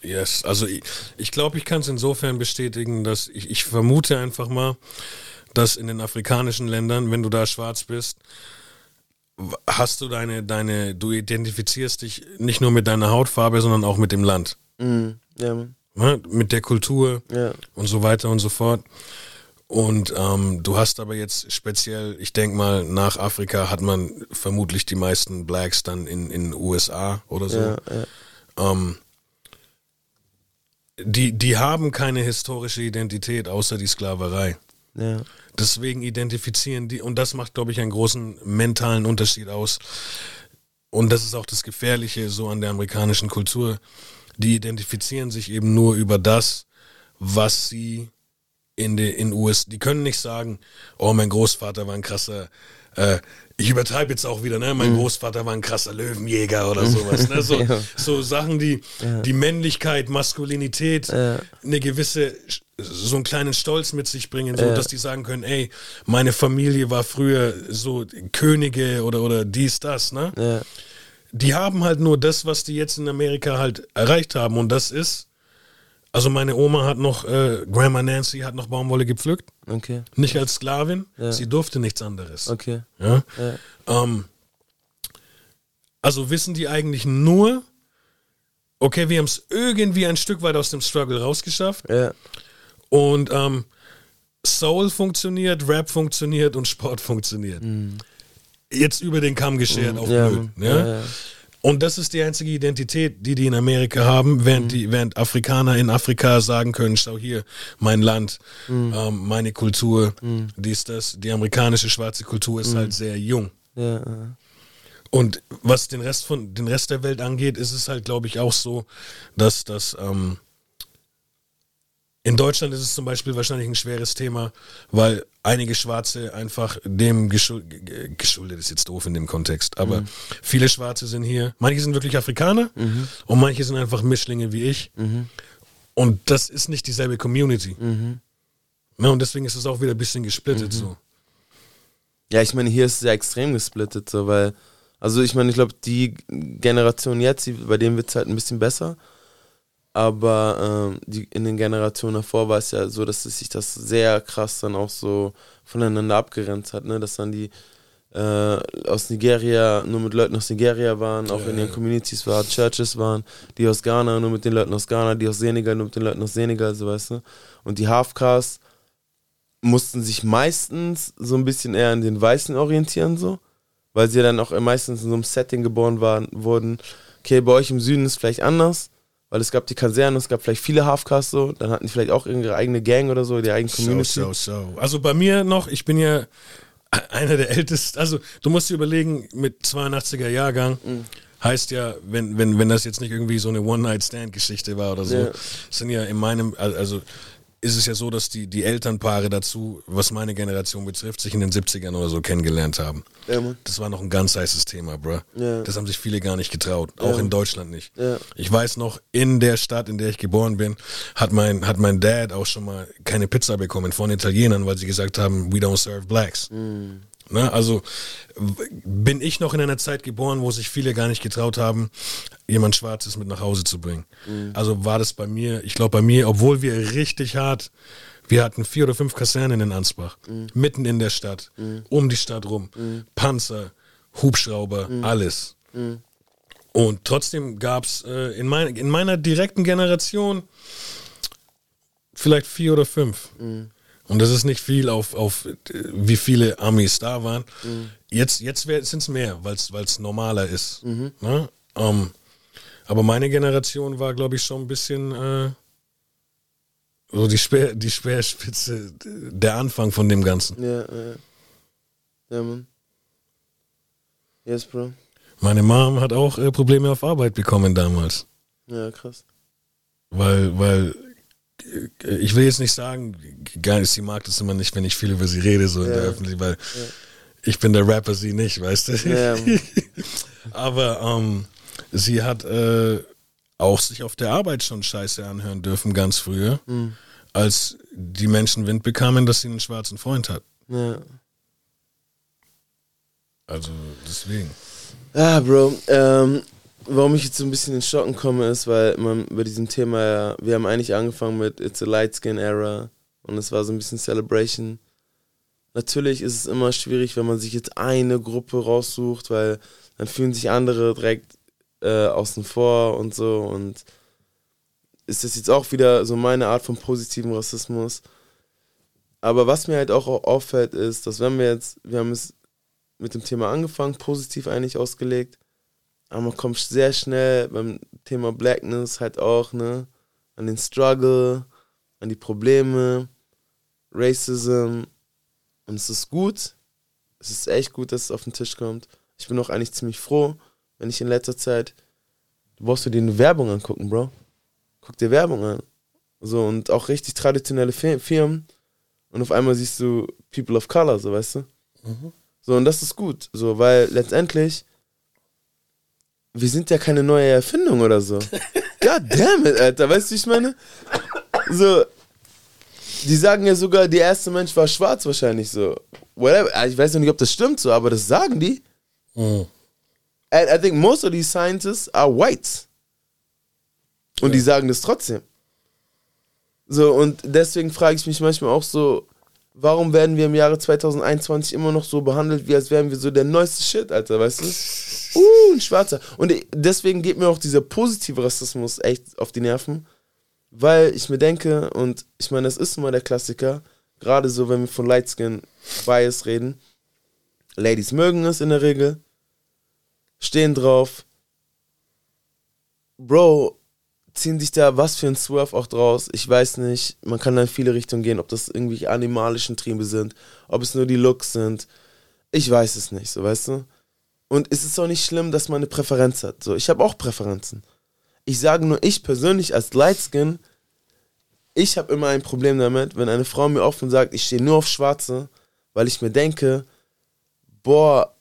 Speaker 4: Yes, also ich, ich glaube, ich kann es insofern bestätigen, dass ich, ich vermute einfach mal, dass in den afrikanischen Ländern, wenn du da schwarz bist, hast du deine, deine, du identifizierst dich nicht nur mit deiner Hautfarbe, sondern auch mit dem Land.
Speaker 3: Mhm. Ja.
Speaker 4: Ne? Mit der Kultur
Speaker 3: Ja.
Speaker 4: und so weiter und so fort. Und ähm, du hast aber jetzt speziell, ich denke mal, nach Afrika hat man vermutlich die meisten Blacks dann in in den USA oder so.
Speaker 3: Ja, ja.
Speaker 4: Ähm, die, die haben keine historische Identität außer die Sklaverei.
Speaker 3: Ja.
Speaker 4: Deswegen identifizieren die, und das macht, glaube ich, einen großen mentalen Unterschied aus. Und das ist auch das Gefährliche so an der amerikanischen Kultur. Die identifizieren sich eben nur über das, was sie in den in US. Die können nicht sagen, oh, mein Großvater war ein krasser, äh, ich übertreibe jetzt auch wieder, ne? Mein Großvater war ein krasser Löwenjäger oder sowas. Ne? So,
Speaker 3: Ja.
Speaker 4: so Sachen, die die Männlichkeit, Maskulinität, eine gewisse, so einen kleinen Stolz mit sich bringen, so
Speaker 3: Ja.
Speaker 4: dass die sagen können, ey, meine Familie war früher so Könige oder, oder dies, das, ne?
Speaker 3: Ja.
Speaker 4: Die haben halt nur das, was die jetzt in Amerika halt erreicht haben und das ist, also meine Oma hat noch, äh, Grandma Nancy hat noch Baumwolle gepflückt,
Speaker 3: Okay.
Speaker 4: nicht als Sklavin,
Speaker 3: Ja.
Speaker 4: sie durfte nichts anderes.
Speaker 3: Okay.
Speaker 4: Ja?
Speaker 3: Ja.
Speaker 4: Ähm, also wissen die eigentlich nur, okay, wir haben es irgendwie ein Stück weit aus dem Struggle rausgeschafft
Speaker 3: Ja.
Speaker 4: und ähm, Soul funktioniert, Rap funktioniert und Sport funktioniert. Jetzt über den Kamm geschert auf
Speaker 3: Mhm. Ja,
Speaker 4: blöd.
Speaker 3: Mann.
Speaker 4: Ja?
Speaker 3: Ja, ja.
Speaker 4: Und das ist die einzige Identität, die die in Amerika haben, während,
Speaker 3: Mhm.
Speaker 4: die, während Afrikaner in Afrika sagen können, schau hier, mein Land,
Speaker 3: Mhm.
Speaker 4: ähm, meine Kultur, dies, das. Die amerikanische schwarze Kultur ist
Speaker 3: Mhm.
Speaker 4: halt sehr jung.
Speaker 3: Ja.
Speaker 4: Und was den Rest von den Rest der Welt angeht, ist es halt, glaube ich, auch so, dass das ähm, in Deutschland ist es zum Beispiel wahrscheinlich ein schweres Thema, weil einige Schwarze einfach dem geschul ge- geschuldet ist jetzt doof in dem Kontext, aber viele Schwarze sind hier. Manche sind wirklich Afrikaner und manche sind einfach Mischlinge wie ich. Und das ist nicht dieselbe Community. Ne, und deswegen ist es auch wieder ein bisschen gesplittet so.
Speaker 3: Ja, ich meine, hier ist es ja extrem gesplittet, so, weil, also ich meine, ich glaube, die Generation jetzt, die, bei denen wird es halt ein bisschen besser. Aber ähm, die, in den Generationen davor war es ja so, dass sich das sehr krass dann auch so voneinander abgrenzt hat, ne? Dass dann die äh, aus Nigeria nur mit Leuten aus Nigeria waren, auch in ihren Communities waren, Churches waren, die aus Ghana nur mit den Leuten aus Ghana, die aus Senegal nur mit den Leuten aus Senegal, so weißt du. Und die Halfcasts mussten sich meistens so ein bisschen eher an den Weißen orientieren, so, weil sie ja dann auch meistens in so einem Setting geboren waren, wurden. Okay, bei euch im Süden ist es vielleicht anders, weil es gab die Kaserne, es gab vielleicht viele Halfcasts so, dann hatten die vielleicht auch ihre eigene Gang oder so, die eigene Community.
Speaker 4: So, so, so. Also bei mir noch, ich bin ja einer der ältesten, also du musst dir überlegen, mit 82er Jahrgang
Speaker 3: Mhm.
Speaker 4: heißt ja, wenn, wenn, wenn das jetzt nicht irgendwie so eine One-Night-Stand-Geschichte war oder so,
Speaker 3: Ja.
Speaker 4: sind ja in meinem, also ist es ja so, dass die, die Elternpaare dazu, was meine Generation betrifft, sich in den 70ern oder so kennengelernt haben.
Speaker 3: Ja.
Speaker 4: Das war noch ein ganz heißes Thema, bruh.
Speaker 3: Ja.
Speaker 4: Das haben sich viele gar nicht getraut, auch
Speaker 3: Ja.
Speaker 4: in Deutschland nicht. Ich weiß noch, in der Stadt, in der ich geboren bin, hat mein, hat mein Dad auch schon mal keine Pizza bekommen von Italienern, weil sie gesagt haben, we don't serve blacks. Ne, also bin ich noch in einer Zeit geboren, wo sich viele gar nicht getraut haben, jemand Schwarzes mit nach Hause zu bringen. Also war das bei mir, ich glaube bei mir, obwohl wir richtig hart, wir hatten vier oder fünf Kasernen in Ansbach, mitten in der Stadt, um die Stadt rum, Panzer, Hubschrauber, alles. Und trotzdem gab es äh, in, mein, in meiner direkten Generation vielleicht vier oder fünf. Und das ist nicht viel auf, auf wie viele Amis da waren. Jetzt, jetzt sind es mehr, weil es normaler ist. Ne? Ähm, aber meine Generation war, glaube ich, schon ein bisschen äh, so die, Speer, die Speerspitze, der Anfang von dem Ganzen.
Speaker 3: Ja, ja. Ja, Mann. Yes, Bro.
Speaker 4: Meine Mom hat auch äh, Probleme auf Arbeit bekommen damals.
Speaker 3: Ja, krass.
Speaker 4: Weil, weil, ich will jetzt nicht sagen, gar nicht, sie mag das immer nicht, wenn ich viel über sie rede, so in
Speaker 3: Ja.
Speaker 4: der Öffentlichkeit, weil ich bin der Rapper, sie nicht, weißt du?
Speaker 3: Ja.
Speaker 4: Aber ähm, sie hat äh, auch sich auf der Arbeit schon Scheiße anhören dürfen, ganz früher,
Speaker 3: Mhm.
Speaker 4: als die Menschen Wind bekamen, dass sie einen schwarzen Freund hat.
Speaker 3: Ja.
Speaker 4: Also deswegen.
Speaker 3: Ja, Bro. Ähm, warum ich jetzt so ein bisschen in Stocken komme, ist, weil man bei diesem Thema ja, wir haben eigentlich angefangen mit It's a Light Skin Era und es war so ein bisschen Celebration. natürlich ist es immer schwierig, wenn man sich jetzt eine Gruppe raussucht, weil dann fühlen sich andere direkt äh, außen vor und so. Und ist das jetzt auch wieder so meine Art von positiven Rassismus. Aber was mir halt auch auffällt, ist, dass wenn wir jetzt, wir haben es mit dem Thema angefangen, positiv eigentlich ausgelegt, aber man kommt sehr schnell beim Thema Blackness halt auch, ne, an den Struggle, an die Probleme, Racism. Und es ist gut, es ist echt gut, dass es auf den Tisch kommt. Ich bin auch eigentlich ziemlich froh, wenn ich in letzter Zeit, du brauchst dir eine Werbung angucken, Bro. Guck dir Werbung an. So, und auch richtig traditionelle Firmen. Und auf einmal siehst du People of Color, so, weißt du? Mhm. So, und das ist gut, so, weil letztendlich, wir sind ja keine neue Erfindung oder so. God damn it, Alter, weißt du, wie ich meine? So, die sagen ja sogar, der erste Mensch war schwarz wahrscheinlich so. Whatever. Ich weiß noch nicht, ob das stimmt so, aber das sagen die. Mm. And I think most of these scientists are white. Und ja. die sagen das trotzdem. So, und deswegen frage ich mich manchmal auch so, warum werden wir im Jahre 2021 immer noch so behandelt, wie als wären wir so der neueste Shit, Alter, weißt du? Uh, ein Schwarzer. Und deswegen geht mir auch dieser positive Rassismus echt auf die Nerven, weil ich mir denke, und ich meine, das ist immer der Klassiker, gerade so, wenn wir von Lightskin Bias reden, Ladies mögen es in der Regel, stehen drauf. Bro, ziehen sich da was für ein Swerve auch draus. Ich weiß nicht, man kann da in viele Richtungen gehen, ob das irgendwie animalischen Triebe sind, ob es nur die Looks sind. Ich weiß es nicht, so weißt du. Und es ist auch nicht schlimm, dass man eine Präferenz hat. So, ich habe auch Präferenzen. Ich sage nur, ich persönlich als Lightskin, ich habe immer ein Problem damit, wenn eine Frau mir offen sagt, ich stehe nur auf Schwarze, weil ich mir denke, boah,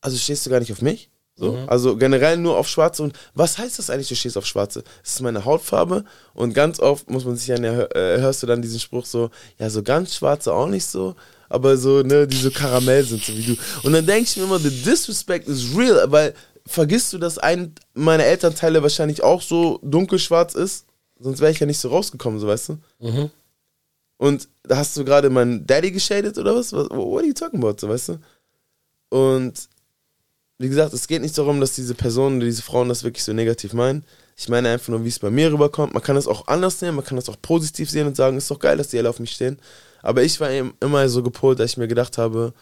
Speaker 3: also stehst du gar nicht auf mich? So, mhm. Also generell nur auf Schwarze. Und was heißt das eigentlich, du stehst auf Schwarze? Das ist meine Hautfarbe. Und ganz oft muss man sich ja, äh, hörst du dann diesen Spruch so, ja, so ganz Schwarze auch nicht so, aber so, ne, die so Karamell sind, so wie du. Und dann denke ich mir immer, the disrespect is real, weil vergisst du, dass ein meiner Elternteile wahrscheinlich auch so dunkelschwarz ist? Sonst wäre ich ja nicht so rausgekommen, so weißt du? Mhm. Und da hast du gerade meinen Daddy geschadet oder was? What, what are you talking about, so weißt du? Und wie gesagt, es geht nicht darum, dass diese Personen, diese Frauen das wirklich so negativ meinen. Ich meine einfach nur, wie es bei mir rüberkommt. Man kann es auch anders sehen, man kann das auch positiv sehen und sagen, ist doch geil, dass die alle auf mich stehen. Aber ich war eben immer so gepolt, dass ich mir gedacht habe,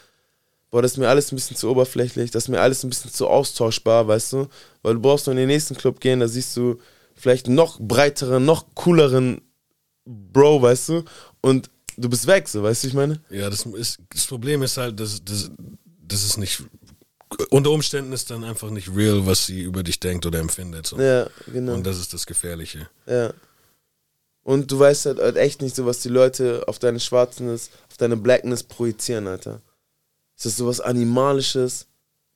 Speaker 3: boah, das ist mir alles ein bisschen zu oberflächlich, das ist mir alles ein bisschen zu austauschbar, weißt du? Weil du brauchst nur in den nächsten Club gehen, da siehst du vielleicht noch breiteren, noch cooleren Bro, weißt du? Und du bist weg, so, weißt du, ich meine?
Speaker 4: Ja, das, ist, das Problem ist halt, dass, dass, dass es nicht unter Umständen ist dann einfach nicht real, was sie über dich denkt oder empfindet. So.
Speaker 3: Ja, genau.
Speaker 4: Und das ist das Gefährliche.
Speaker 3: Ja. Und du weißt halt, halt echt nicht so, was die Leute auf deine Schwarzness, auf deine Blackness projizieren, Alter. Ist das sowas Animalisches?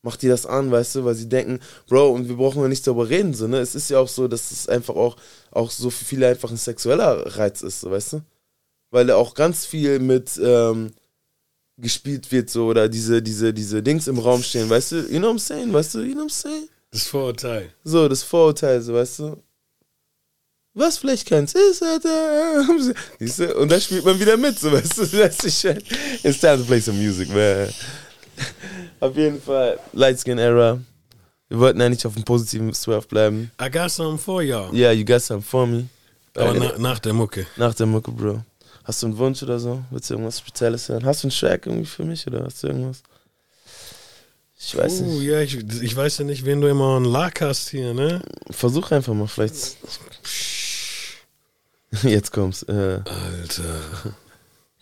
Speaker 3: Macht die das an, weißt du, weil sie denken, Bro, und wir brauchen ja nicht darüber reden, so, ne? Es ist ja auch so, dass es einfach auch, auch so für viele einfach ein sexueller Reiz ist, so, weißt du? Weil er auch ganz viel mit, ähm, gespielt wird, so, oder diese, diese, diese Dings im Raum stehen, weißt du? You know what I'm saying? Weißt du? You know what I'm saying?
Speaker 4: Das Vorurteil.
Speaker 3: So, das Vorurteil, so, weißt du? Was vielleicht kannst ist, Alter. Siehst du? Und da spielt man wieder mit, so, weißt du? Das ist It's time to play some music, man. Auf jeden Fall, Lightskin Era. Wir wollten eigentlich auf dem positiven Swerve bleiben.
Speaker 4: I got something for y'all.
Speaker 3: Yeah, you got something for me.
Speaker 4: Aber na, nach der Mucke.
Speaker 3: Nach der Mucke, Bro. Hast du einen Wunsch oder so? Willst du irgendwas Spezielles hören? Hast du einen Track irgendwie für mich oder hast du irgendwas? Ich weiß uh, nicht.
Speaker 4: Ja, ich, ich weiß ja nicht, wen du immer an Lack hast hier, ne?
Speaker 3: Versuch einfach mal, vielleicht. Jetzt kommt's. Äh,
Speaker 4: Alter.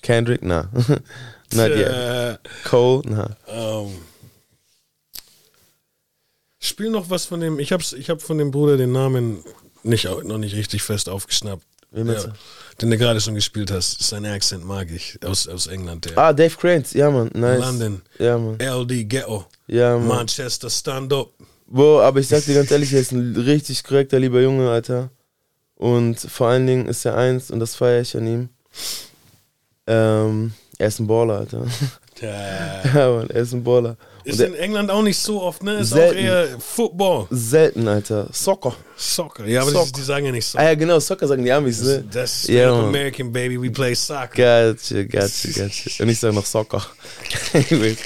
Speaker 3: Kendrick, na. Not yet. Cole, na. Um,
Speaker 4: spiel noch was von dem. Ich hab's, ich hab von dem Bruder den Namen nicht, noch nicht richtig fest aufgeschnappt.
Speaker 3: Meinst ja.
Speaker 4: Den du gerade schon gespielt hast. Sein Akzent mag ich. Aus, aus England. Der.
Speaker 3: Ah, Dave Cranes. Ja, man. Nice.
Speaker 4: London.
Speaker 3: Ja, man.
Speaker 4: LD Ghetto.
Speaker 3: Ja, man.
Speaker 4: Manchester Stand Up.
Speaker 3: Boah, aber ich sag dir ganz ehrlich, er ist ein richtig korrekter, lieber Junge, Alter. Und vor allen Dingen ist er eins, und das feiere ich an ihm. Ähm, er ist ein Baller, Alter.
Speaker 4: Ja.
Speaker 3: Ja, Mann, er ist ein Baller.
Speaker 4: Ist in England auch nicht so oft, ne? Ist
Speaker 3: Selten.
Speaker 4: auch eher Football.
Speaker 3: selten, Alter. Soccer.
Speaker 4: Soccer. Ja, aber
Speaker 3: Soccer.
Speaker 4: Die, die sagen ja nicht
Speaker 3: Ah
Speaker 4: Soccer.
Speaker 3: ja, genau, Soccer sagen die Amis, ne?
Speaker 4: Das ist
Speaker 3: Ja,
Speaker 4: straight
Speaker 3: Mann.
Speaker 4: American, baby. We play soccer.
Speaker 3: Gotcha, gotcha, gotcha. Und ich sage noch Soccer. Anyways.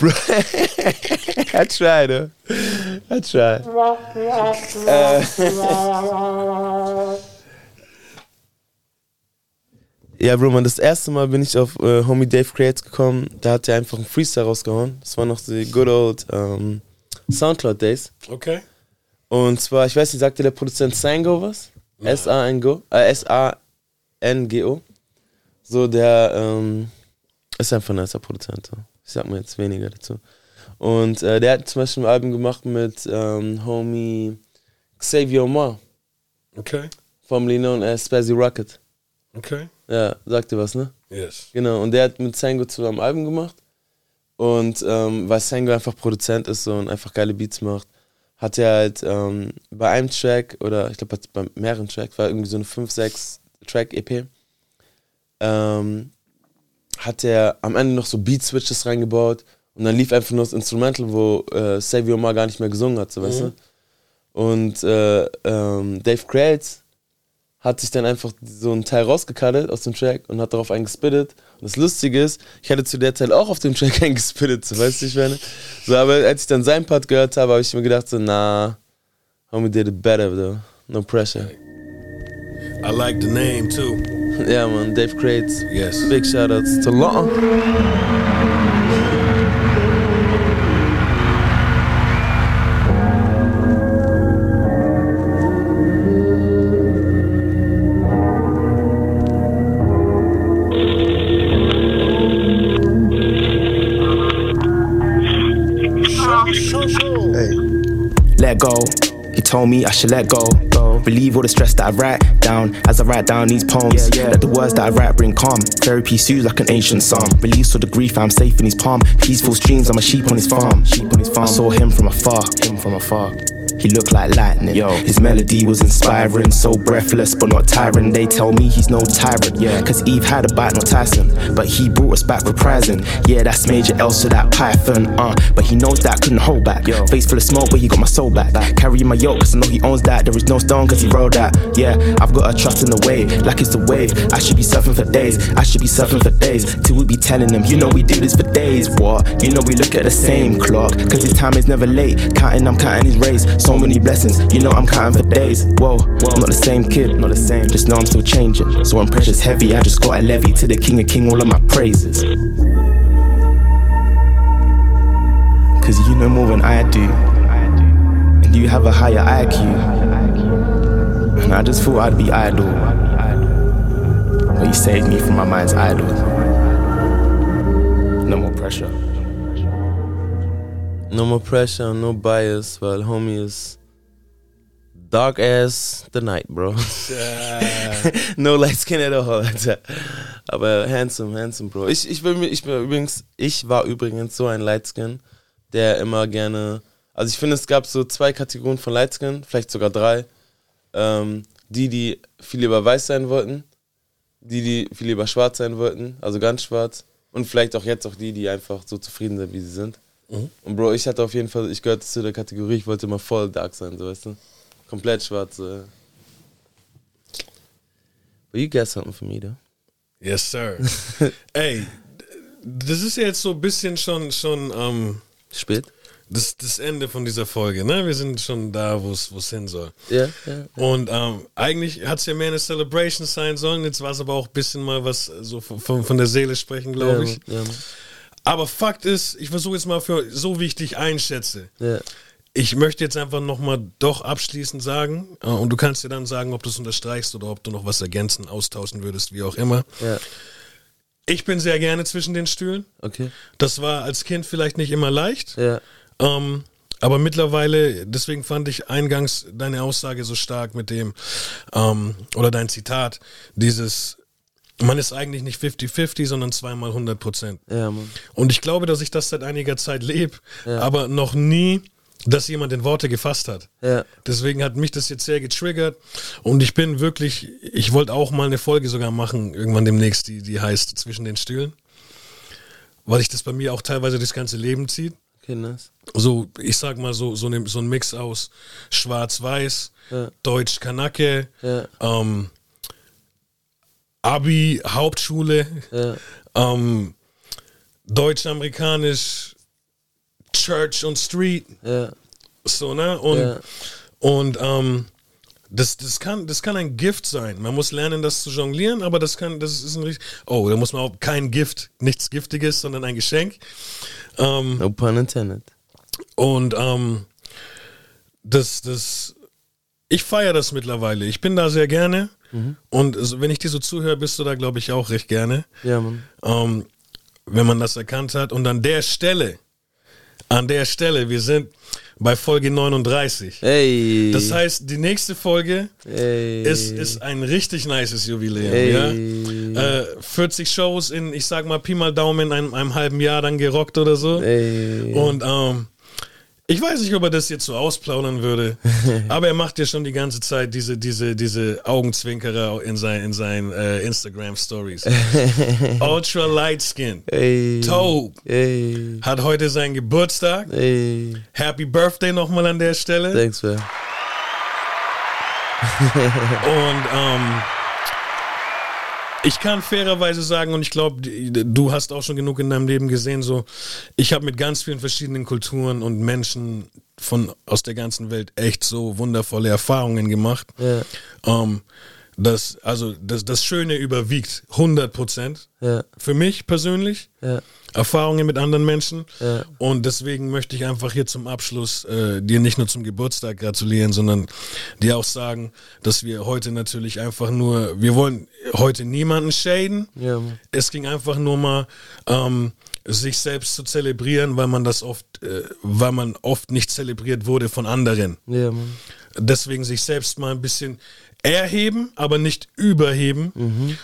Speaker 3: Bro, I tried, ne? I tried. Äh. Ja, Bro, man, das erste Mal bin ich auf äh, Homie Dave Creates gekommen. Da hat er einfach einen Freestyle rausgehauen. Das war noch die good old ähm, Soundcloud Days.
Speaker 4: Okay.
Speaker 3: Und zwar, ich weiß nicht, sagte der Produzent Sango was? S-A-N-G-O? Äh, S-A-N-G-O. So, der ähm, ist einfach ein nicer Produzent. Ich sag mir jetzt weniger dazu. Und äh, der hat zum Beispiel ein Album gemacht mit ähm, Homie Xavier Omar,
Speaker 4: Okay.
Speaker 3: formerly known as Spazzy Rocket.
Speaker 4: Okay.
Speaker 3: Ja, sagt ihr was, ne?
Speaker 4: Yes.
Speaker 3: Genau, und der hat mit Sango zusammen Album gemacht. Und ähm, weil Sango einfach Produzent ist so und einfach geile Beats macht, hat er halt ähm, bei einem Track oder ich glaube bei mehreren Tracks, war irgendwie so eine 5-6 Track EP, ähm, hat er am Ende noch so Beat-Switches reingebaut und dann lief einfach nur das Instrumental, wo äh, Savio mal gar nicht mehr gesungen hat, so weißt du? Und äh, ähm, Dave Creates hat sich dann einfach so einen Teil rausgekattet aus dem Track und hat darauf eingespittet. Und das Lustige ist, ich hätte zu der Zeit auch auf dem Track eingespittet, so weißt du, ich meine. So, aber als ich dann seinen Part gehört habe, habe ich mir gedacht, so, nah, homie did it better, though. No pressure.
Speaker 4: I like the name too.
Speaker 3: Ja, man, Dave Crates.
Speaker 4: Yes.
Speaker 3: Big shoutouts to Law.
Speaker 10: Told me I should let go. Believe all the stress that I write down as I write down these poems. yeah Let the words that I write bring calm. Therapy soothes like an ancient psalm. Release all the grief, I'm safe in his palm. Peaceful streams, I'm a sheep on his farm. Sheep on his farm. I saw him from afar. Him from afar. He looked like lightning. Yo, his melody was inspiring, so breathless but not tiring. They tell me he's no tyrant. Yeah, cause Eve had a bite, not Tyson. But he brought us back reprising. Yeah, that's major L to that python. Uh, but he knows that I couldn't hold back. Face full of smoke, but he got my soul back. Carrying my yoke, cause I know he owns that. There is no stone, cause he rode that. Yeah, I've got a trust in the wave, like it's the wave. I should be surfing for days. I should be surfing for days. Till we be telling them, you know we do this for days. What? You know we look at the same clock. Cause his time is never late. Counting, I'm counting his race. So many blessings, you know I'm counting for days. Whoa, I'm not the same kid, not the same. Just know I'm still changing. So when pressure's heavy, I just got a levy to the king of king, all of my praises. Cause you know more than I do. And you have a higher IQ. And I just thought I'd be idle. But you saved me from my mind's idol. No more pressure.
Speaker 3: No more pressure, no bias, weil Homie ist dark as the night, bro. no light skin at all, Alter. Aber handsome, handsome, bro. Ich, ich, mir- ich, bin übrigens, ich war übrigens so ein Lightskin, der immer gerne. Also ich finde, es gab so zwei Kategorien von Lightskin, vielleicht sogar drei. Ähm, die, die viel lieber weiß sein wollten, die, die viel lieber schwarz sein wollten, also ganz schwarz. Und vielleicht auch jetzt auch die, die einfach so zufrieden sind, wie sie sind. Und Bro, ich hatte auf jeden Fall, ich gehörte zu der Kategorie, ich wollte immer voll dark sein, so weißt du? Komplett schwarz. So. But you got something for me, though.
Speaker 4: Yes, sir. Ey, das ist ja jetzt so ein bisschen schon, schon ähm,
Speaker 3: spät.
Speaker 4: Das, das Ende von dieser Folge, ne? Wir sind schon da, wo es hin soll.
Speaker 3: Ja, ja.
Speaker 4: Und ähm, eigentlich hat es ja mehr eine Celebration sein sollen. Jetzt war es aber auch ein bisschen mal was so von, von der Seele sprechen, glaube ich.
Speaker 3: ja.
Speaker 4: Aber Fakt ist, ich versuche jetzt mal für so wie ich dich einschätze.
Speaker 3: Ja.
Speaker 4: Ich möchte jetzt einfach nochmal doch abschließend sagen, äh, und du kannst dir dann sagen, ob du es unterstreichst oder ob du noch was ergänzen, austauschen würdest, wie auch immer.
Speaker 3: Ja.
Speaker 4: Ich bin sehr gerne zwischen den Stühlen.
Speaker 3: Okay.
Speaker 4: Das war als Kind vielleicht nicht immer leicht.
Speaker 3: Ja.
Speaker 4: Ähm, aber mittlerweile, deswegen fand ich eingangs deine Aussage so stark mit dem, ähm, oder dein Zitat, dieses, man ist eigentlich nicht 50-50, sondern zweimal 100 Prozent.
Speaker 3: Ja.
Speaker 4: Und ich glaube, dass ich das seit einiger Zeit lebe,
Speaker 3: Ja.
Speaker 4: aber noch nie, dass jemand in Worte gefasst hat.
Speaker 3: Ja.
Speaker 4: Deswegen hat mich das jetzt sehr getriggert und ich bin wirklich, ich wollte auch mal eine Folge sogar machen, irgendwann demnächst, die, die heißt Zwischen den Stühlen. weil ich das bei mir auch teilweise das ganze Leben zieht.
Speaker 3: Okay, nice.
Speaker 4: So, ich sag mal so, so, ne, so ein Mix aus Schwarz-Weiß. Deutsch-Kanake, ähm, Abi, Hauptschule,
Speaker 3: Ja.
Speaker 4: ähm, Deutsch-Amerikanisch, Church und Street.
Speaker 3: Ja.
Speaker 4: So, ne? Und,
Speaker 3: Ja.
Speaker 4: und ähm, das, das, kann, das kann ein Gift sein. Man muss lernen, das zu jonglieren, aber das kann, das ist ein richtig. Oh, da muss man auch kein Gift, nichts Giftiges, sondern ein Geschenk. Ähm,
Speaker 3: No pun intended.
Speaker 4: und ähm, das, das, ich feiere das mittlerweile. Ich bin da sehr gerne. Und so, wenn ich dir so zuhöre, bist du da, glaube ich, auch recht gerne.
Speaker 3: Ja, Mann.
Speaker 4: Ähm, wenn man das erkannt hat. Und an der Stelle, an der Stelle, wir sind bei Folge 39.
Speaker 3: Hey.
Speaker 4: Das heißt, die nächste Folge
Speaker 3: Ey.
Speaker 4: ist, ist ein richtig nices Jubiläum.
Speaker 3: Ey.
Speaker 4: Ja? Äh, 40 Shows in, ich sag mal, Pi mal Daumen in einem, einem halben Jahr dann gerockt oder so.
Speaker 3: Ey.
Speaker 4: Und ähm, ich weiß nicht, ob er das jetzt so ausplaudern würde, aber er macht ja schon die ganze Zeit diese, diese, diese Augenzwinkerer in seinen in sein, äh, Instagram Stories. Ultra Light Skin.
Speaker 3: Ey. Ey.
Speaker 4: hat heute seinen Geburtstag.
Speaker 3: Ey.
Speaker 4: Happy Birthday nochmal an der Stelle.
Speaker 3: Thanks, man.
Speaker 4: Und ähm, ich kann fairerweise sagen, und ich glaube, du hast auch schon genug in deinem Leben gesehen, so, ich habe mit ganz vielen verschiedenen Kulturen und Menschen von aus der ganzen Welt echt so wundervolle Erfahrungen gemacht.
Speaker 3: Ja.
Speaker 4: Ähm, das, also das, das Schöne überwiegt 100 Prozent
Speaker 3: Ja.
Speaker 4: für mich persönlich.
Speaker 3: Ja.
Speaker 4: Erfahrungen mit anderen Menschen.
Speaker 3: Ja.
Speaker 4: Und deswegen möchte ich einfach hier zum Abschluss äh, dir nicht nur zum Geburtstag gratulieren, sondern dir auch sagen, dass wir heute natürlich einfach nur, wir wollen heute niemanden shaden. Es ging einfach nur mal, ähm, sich selbst zu zelebrieren, weil man das oft, äh, weil man oft nicht zelebriert wurde von anderen. Deswegen sich selbst mal ein bisschen erheben, aber nicht überheben.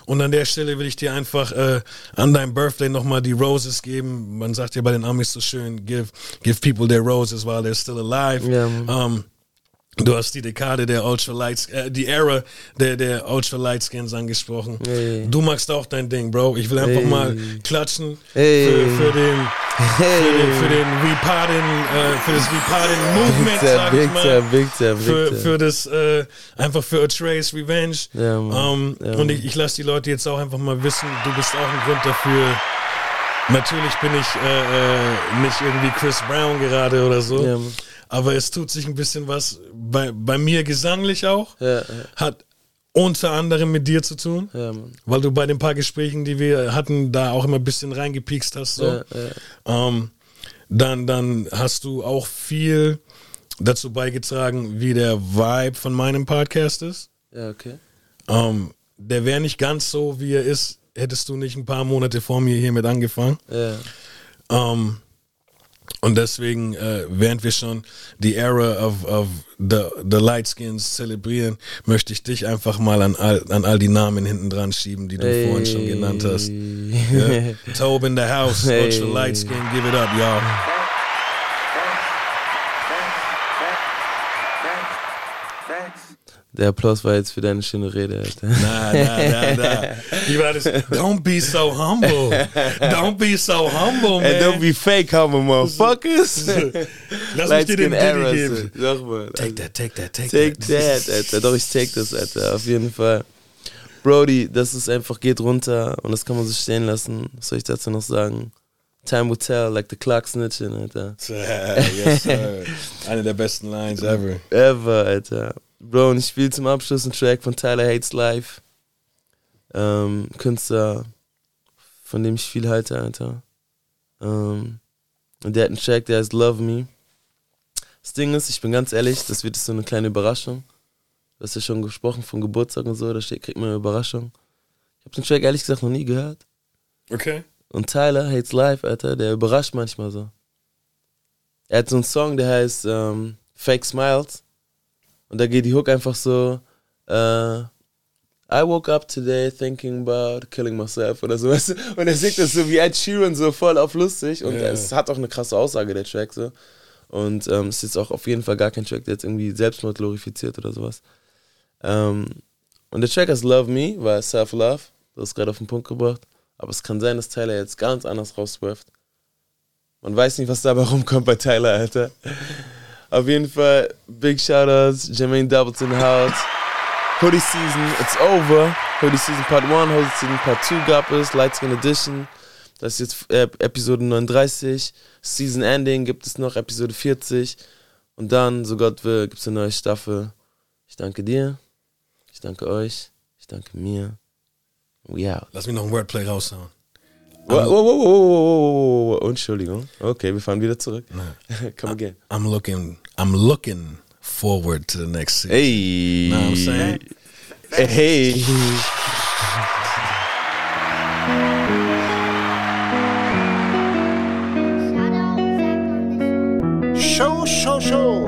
Speaker 4: Und an der Stelle will ich dir einfach äh, an deinem Birthday nochmal die Roses geben. Man sagt ja bei den Amis so schön, give, give people their roses while they're still alive.
Speaker 3: Ja, Mann.
Speaker 4: Du hast die Dekade der Ultralight, äh, die Era der, der Ultralight Skins angesprochen.
Speaker 3: Hey.
Speaker 4: Du magst auch dein Ding, Bro. Ich will einfach
Speaker 3: Hey.
Speaker 4: mal klatschen
Speaker 3: Hey.
Speaker 4: für, für den, für den, für den Repartin, äh, für das Repartin Movement,
Speaker 3: Big
Speaker 4: sag ich
Speaker 3: Big
Speaker 4: mal.
Speaker 3: Time, Big
Speaker 4: Für, für das, äh, einfach für A Trace Revenge.
Speaker 3: Ja, Mann.
Speaker 4: Ähm,
Speaker 3: Ja,
Speaker 4: und ich, ich lasse die Leute jetzt auch einfach mal wissen, du bist auch ein Grund dafür. Natürlich bin ich äh, äh, nicht irgendwie Chris Brown gerade oder so.
Speaker 3: Ja,
Speaker 4: aber es tut sich ein bisschen was bei, bei mir gesanglich auch.
Speaker 3: Ja, ja.
Speaker 4: Hat unter anderem mit dir zu tun.
Speaker 3: Ja.
Speaker 4: Weil du bei den paar Gesprächen, die wir hatten, da auch immer ein bisschen reingepiekst hast. So. Ähm, dann, dann hast du auch viel dazu beigetragen, wie der Vibe von meinem Podcast ist.
Speaker 3: Ja, okay.
Speaker 4: Ähm, der wäre nicht ganz so, wie er ist, hättest du nicht ein paar Monate vor mir hiermit angefangen.
Speaker 3: Ja.
Speaker 4: Ähm, und deswegen, äh, während wir schon die Era of, of the, the Lightskins zelebrieren, möchte ich dich einfach mal an all, an all die Namen hinten dran schieben, die du
Speaker 3: Hey.
Speaker 4: vorhin schon genannt hast. Ja. Tobe in the house,
Speaker 3: Hey.
Speaker 4: Ultra Lightskin, give it up, y'all.
Speaker 3: Der Applaus war jetzt für deine schöne Rede, Alter.
Speaker 4: Na, na, na, na. Das? Don't be so humble. Don't be so humble, man.
Speaker 3: And don't be fake, humble motherfuckers.
Speaker 4: Lass mich dir den Diddy
Speaker 3: Errors,
Speaker 4: geben.
Speaker 3: Sag mal.
Speaker 4: Take that, take that, take,
Speaker 3: Take
Speaker 4: that.
Speaker 3: that, Alter. Doch, ich take das, Alter. Auf jeden Fall. Brody, das ist einfach, geht runter und das kann man so stehen lassen. Was soll ich dazu noch sagen? Time will tell, like the clock snitching, Alter.
Speaker 4: yes, sir. Eine der besten Lines ever.
Speaker 3: Ever, Alter. Bro, und ich spiele zum Abschluss einen Track von Tyler Hates Life. Ähm, Künstler, von dem ich viel halte, Alter. Ähm, und der hat einen Track, der heißt Love Me. Das Ding ist, ich bin ganz ehrlich, das wird so eine kleine Überraschung. Du hast ja schon gesprochen von Geburtstag und so, da steht, kriegt man eine Überraschung. Ich habe den Track ehrlich gesagt noch nie gehört.
Speaker 4: Okay.
Speaker 3: Und Tyler Hates Life, Alter, der überrascht manchmal so. Er hat so einen Song, der heißt ähm, Fake Smiles. Und da geht die Hook einfach so, äh, I woke up today thinking about killing myself oder so. weißt du? Und er singt das so wie Ed Sheeran, so voll auf lustig. Und
Speaker 4: Ja.
Speaker 3: es hat auch eine krasse Aussage, der Track so. Und ähm, es ist jetzt auch auf jeden Fall gar kein Track, der jetzt irgendwie Selbstmord glorifiziert oder sowas. Ähm, und der Track heißt Love Me, war Self-Love. Du hast gerade auf den Punkt gebracht. Aber es kann sein, dass Tyler jetzt ganz anders rauswirft. Man weiß nicht, was dabei rumkommt bei Tyler, Alter. Auf jeden Fall, big shoutouts, Jermaine Doubles in the house. Hoodie season, it's over. Hoodie season Part 1, Hoodie season Part 2 gab es, Light Skin Edition. Das ist jetzt äh, Episode 39. Season Ending gibt es noch, Episode 40. Und dann, so Gott will, gibt es eine neue Staffel. Ich danke dir. Ich danke euch. Ich danke mir. We out.
Speaker 4: Lass mich noch ein Wordplay raushauen.
Speaker 3: Wow, wow, wow, wow, wow, wow, Entschuldigung. Okay, wir fahren wieder zurück. Come again.
Speaker 4: I'm looking, I'm looking forward to the next season.
Speaker 3: Hey.
Speaker 4: Know what I'm saying?
Speaker 3: Hey.
Speaker 11: Show, show, show.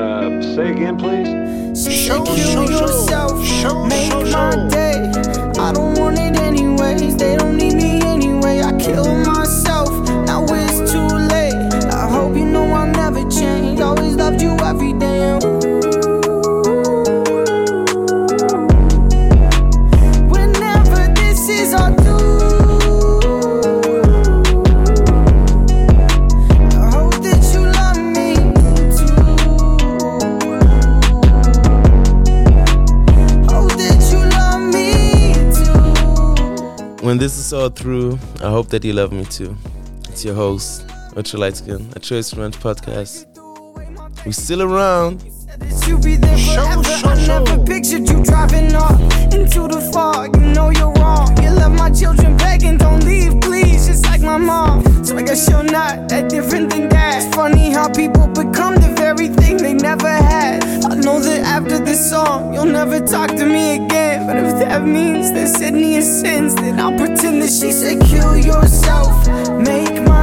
Speaker 12: Uh, say again, please.
Speaker 11: Show, show, show.
Speaker 13: yourself,
Speaker 11: Show,
Speaker 13: make
Speaker 11: show,
Speaker 13: my
Speaker 11: show.
Speaker 13: day. I don't want it anyways. They don't need me anyway. I kill myself.
Speaker 3: When this is all through, I hope that you love me too. It's your host, Ultra Light Skin, a Choice Ranch podcast. We still around.
Speaker 13: that you be there forever.
Speaker 11: show,
Speaker 13: I
Speaker 11: show.
Speaker 13: never pictured you driving off into the fog. You know you're wrong. You left my children begging, don't leave, please, just like my mom. So I guess you're not that different than that. It's funny how people become the very thing they never had. I know that after this song, you'll never talk to me again. But if that means that Sydney is sins, then I'll pretend that she said, kill yourself, make my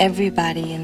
Speaker 14: Everybody in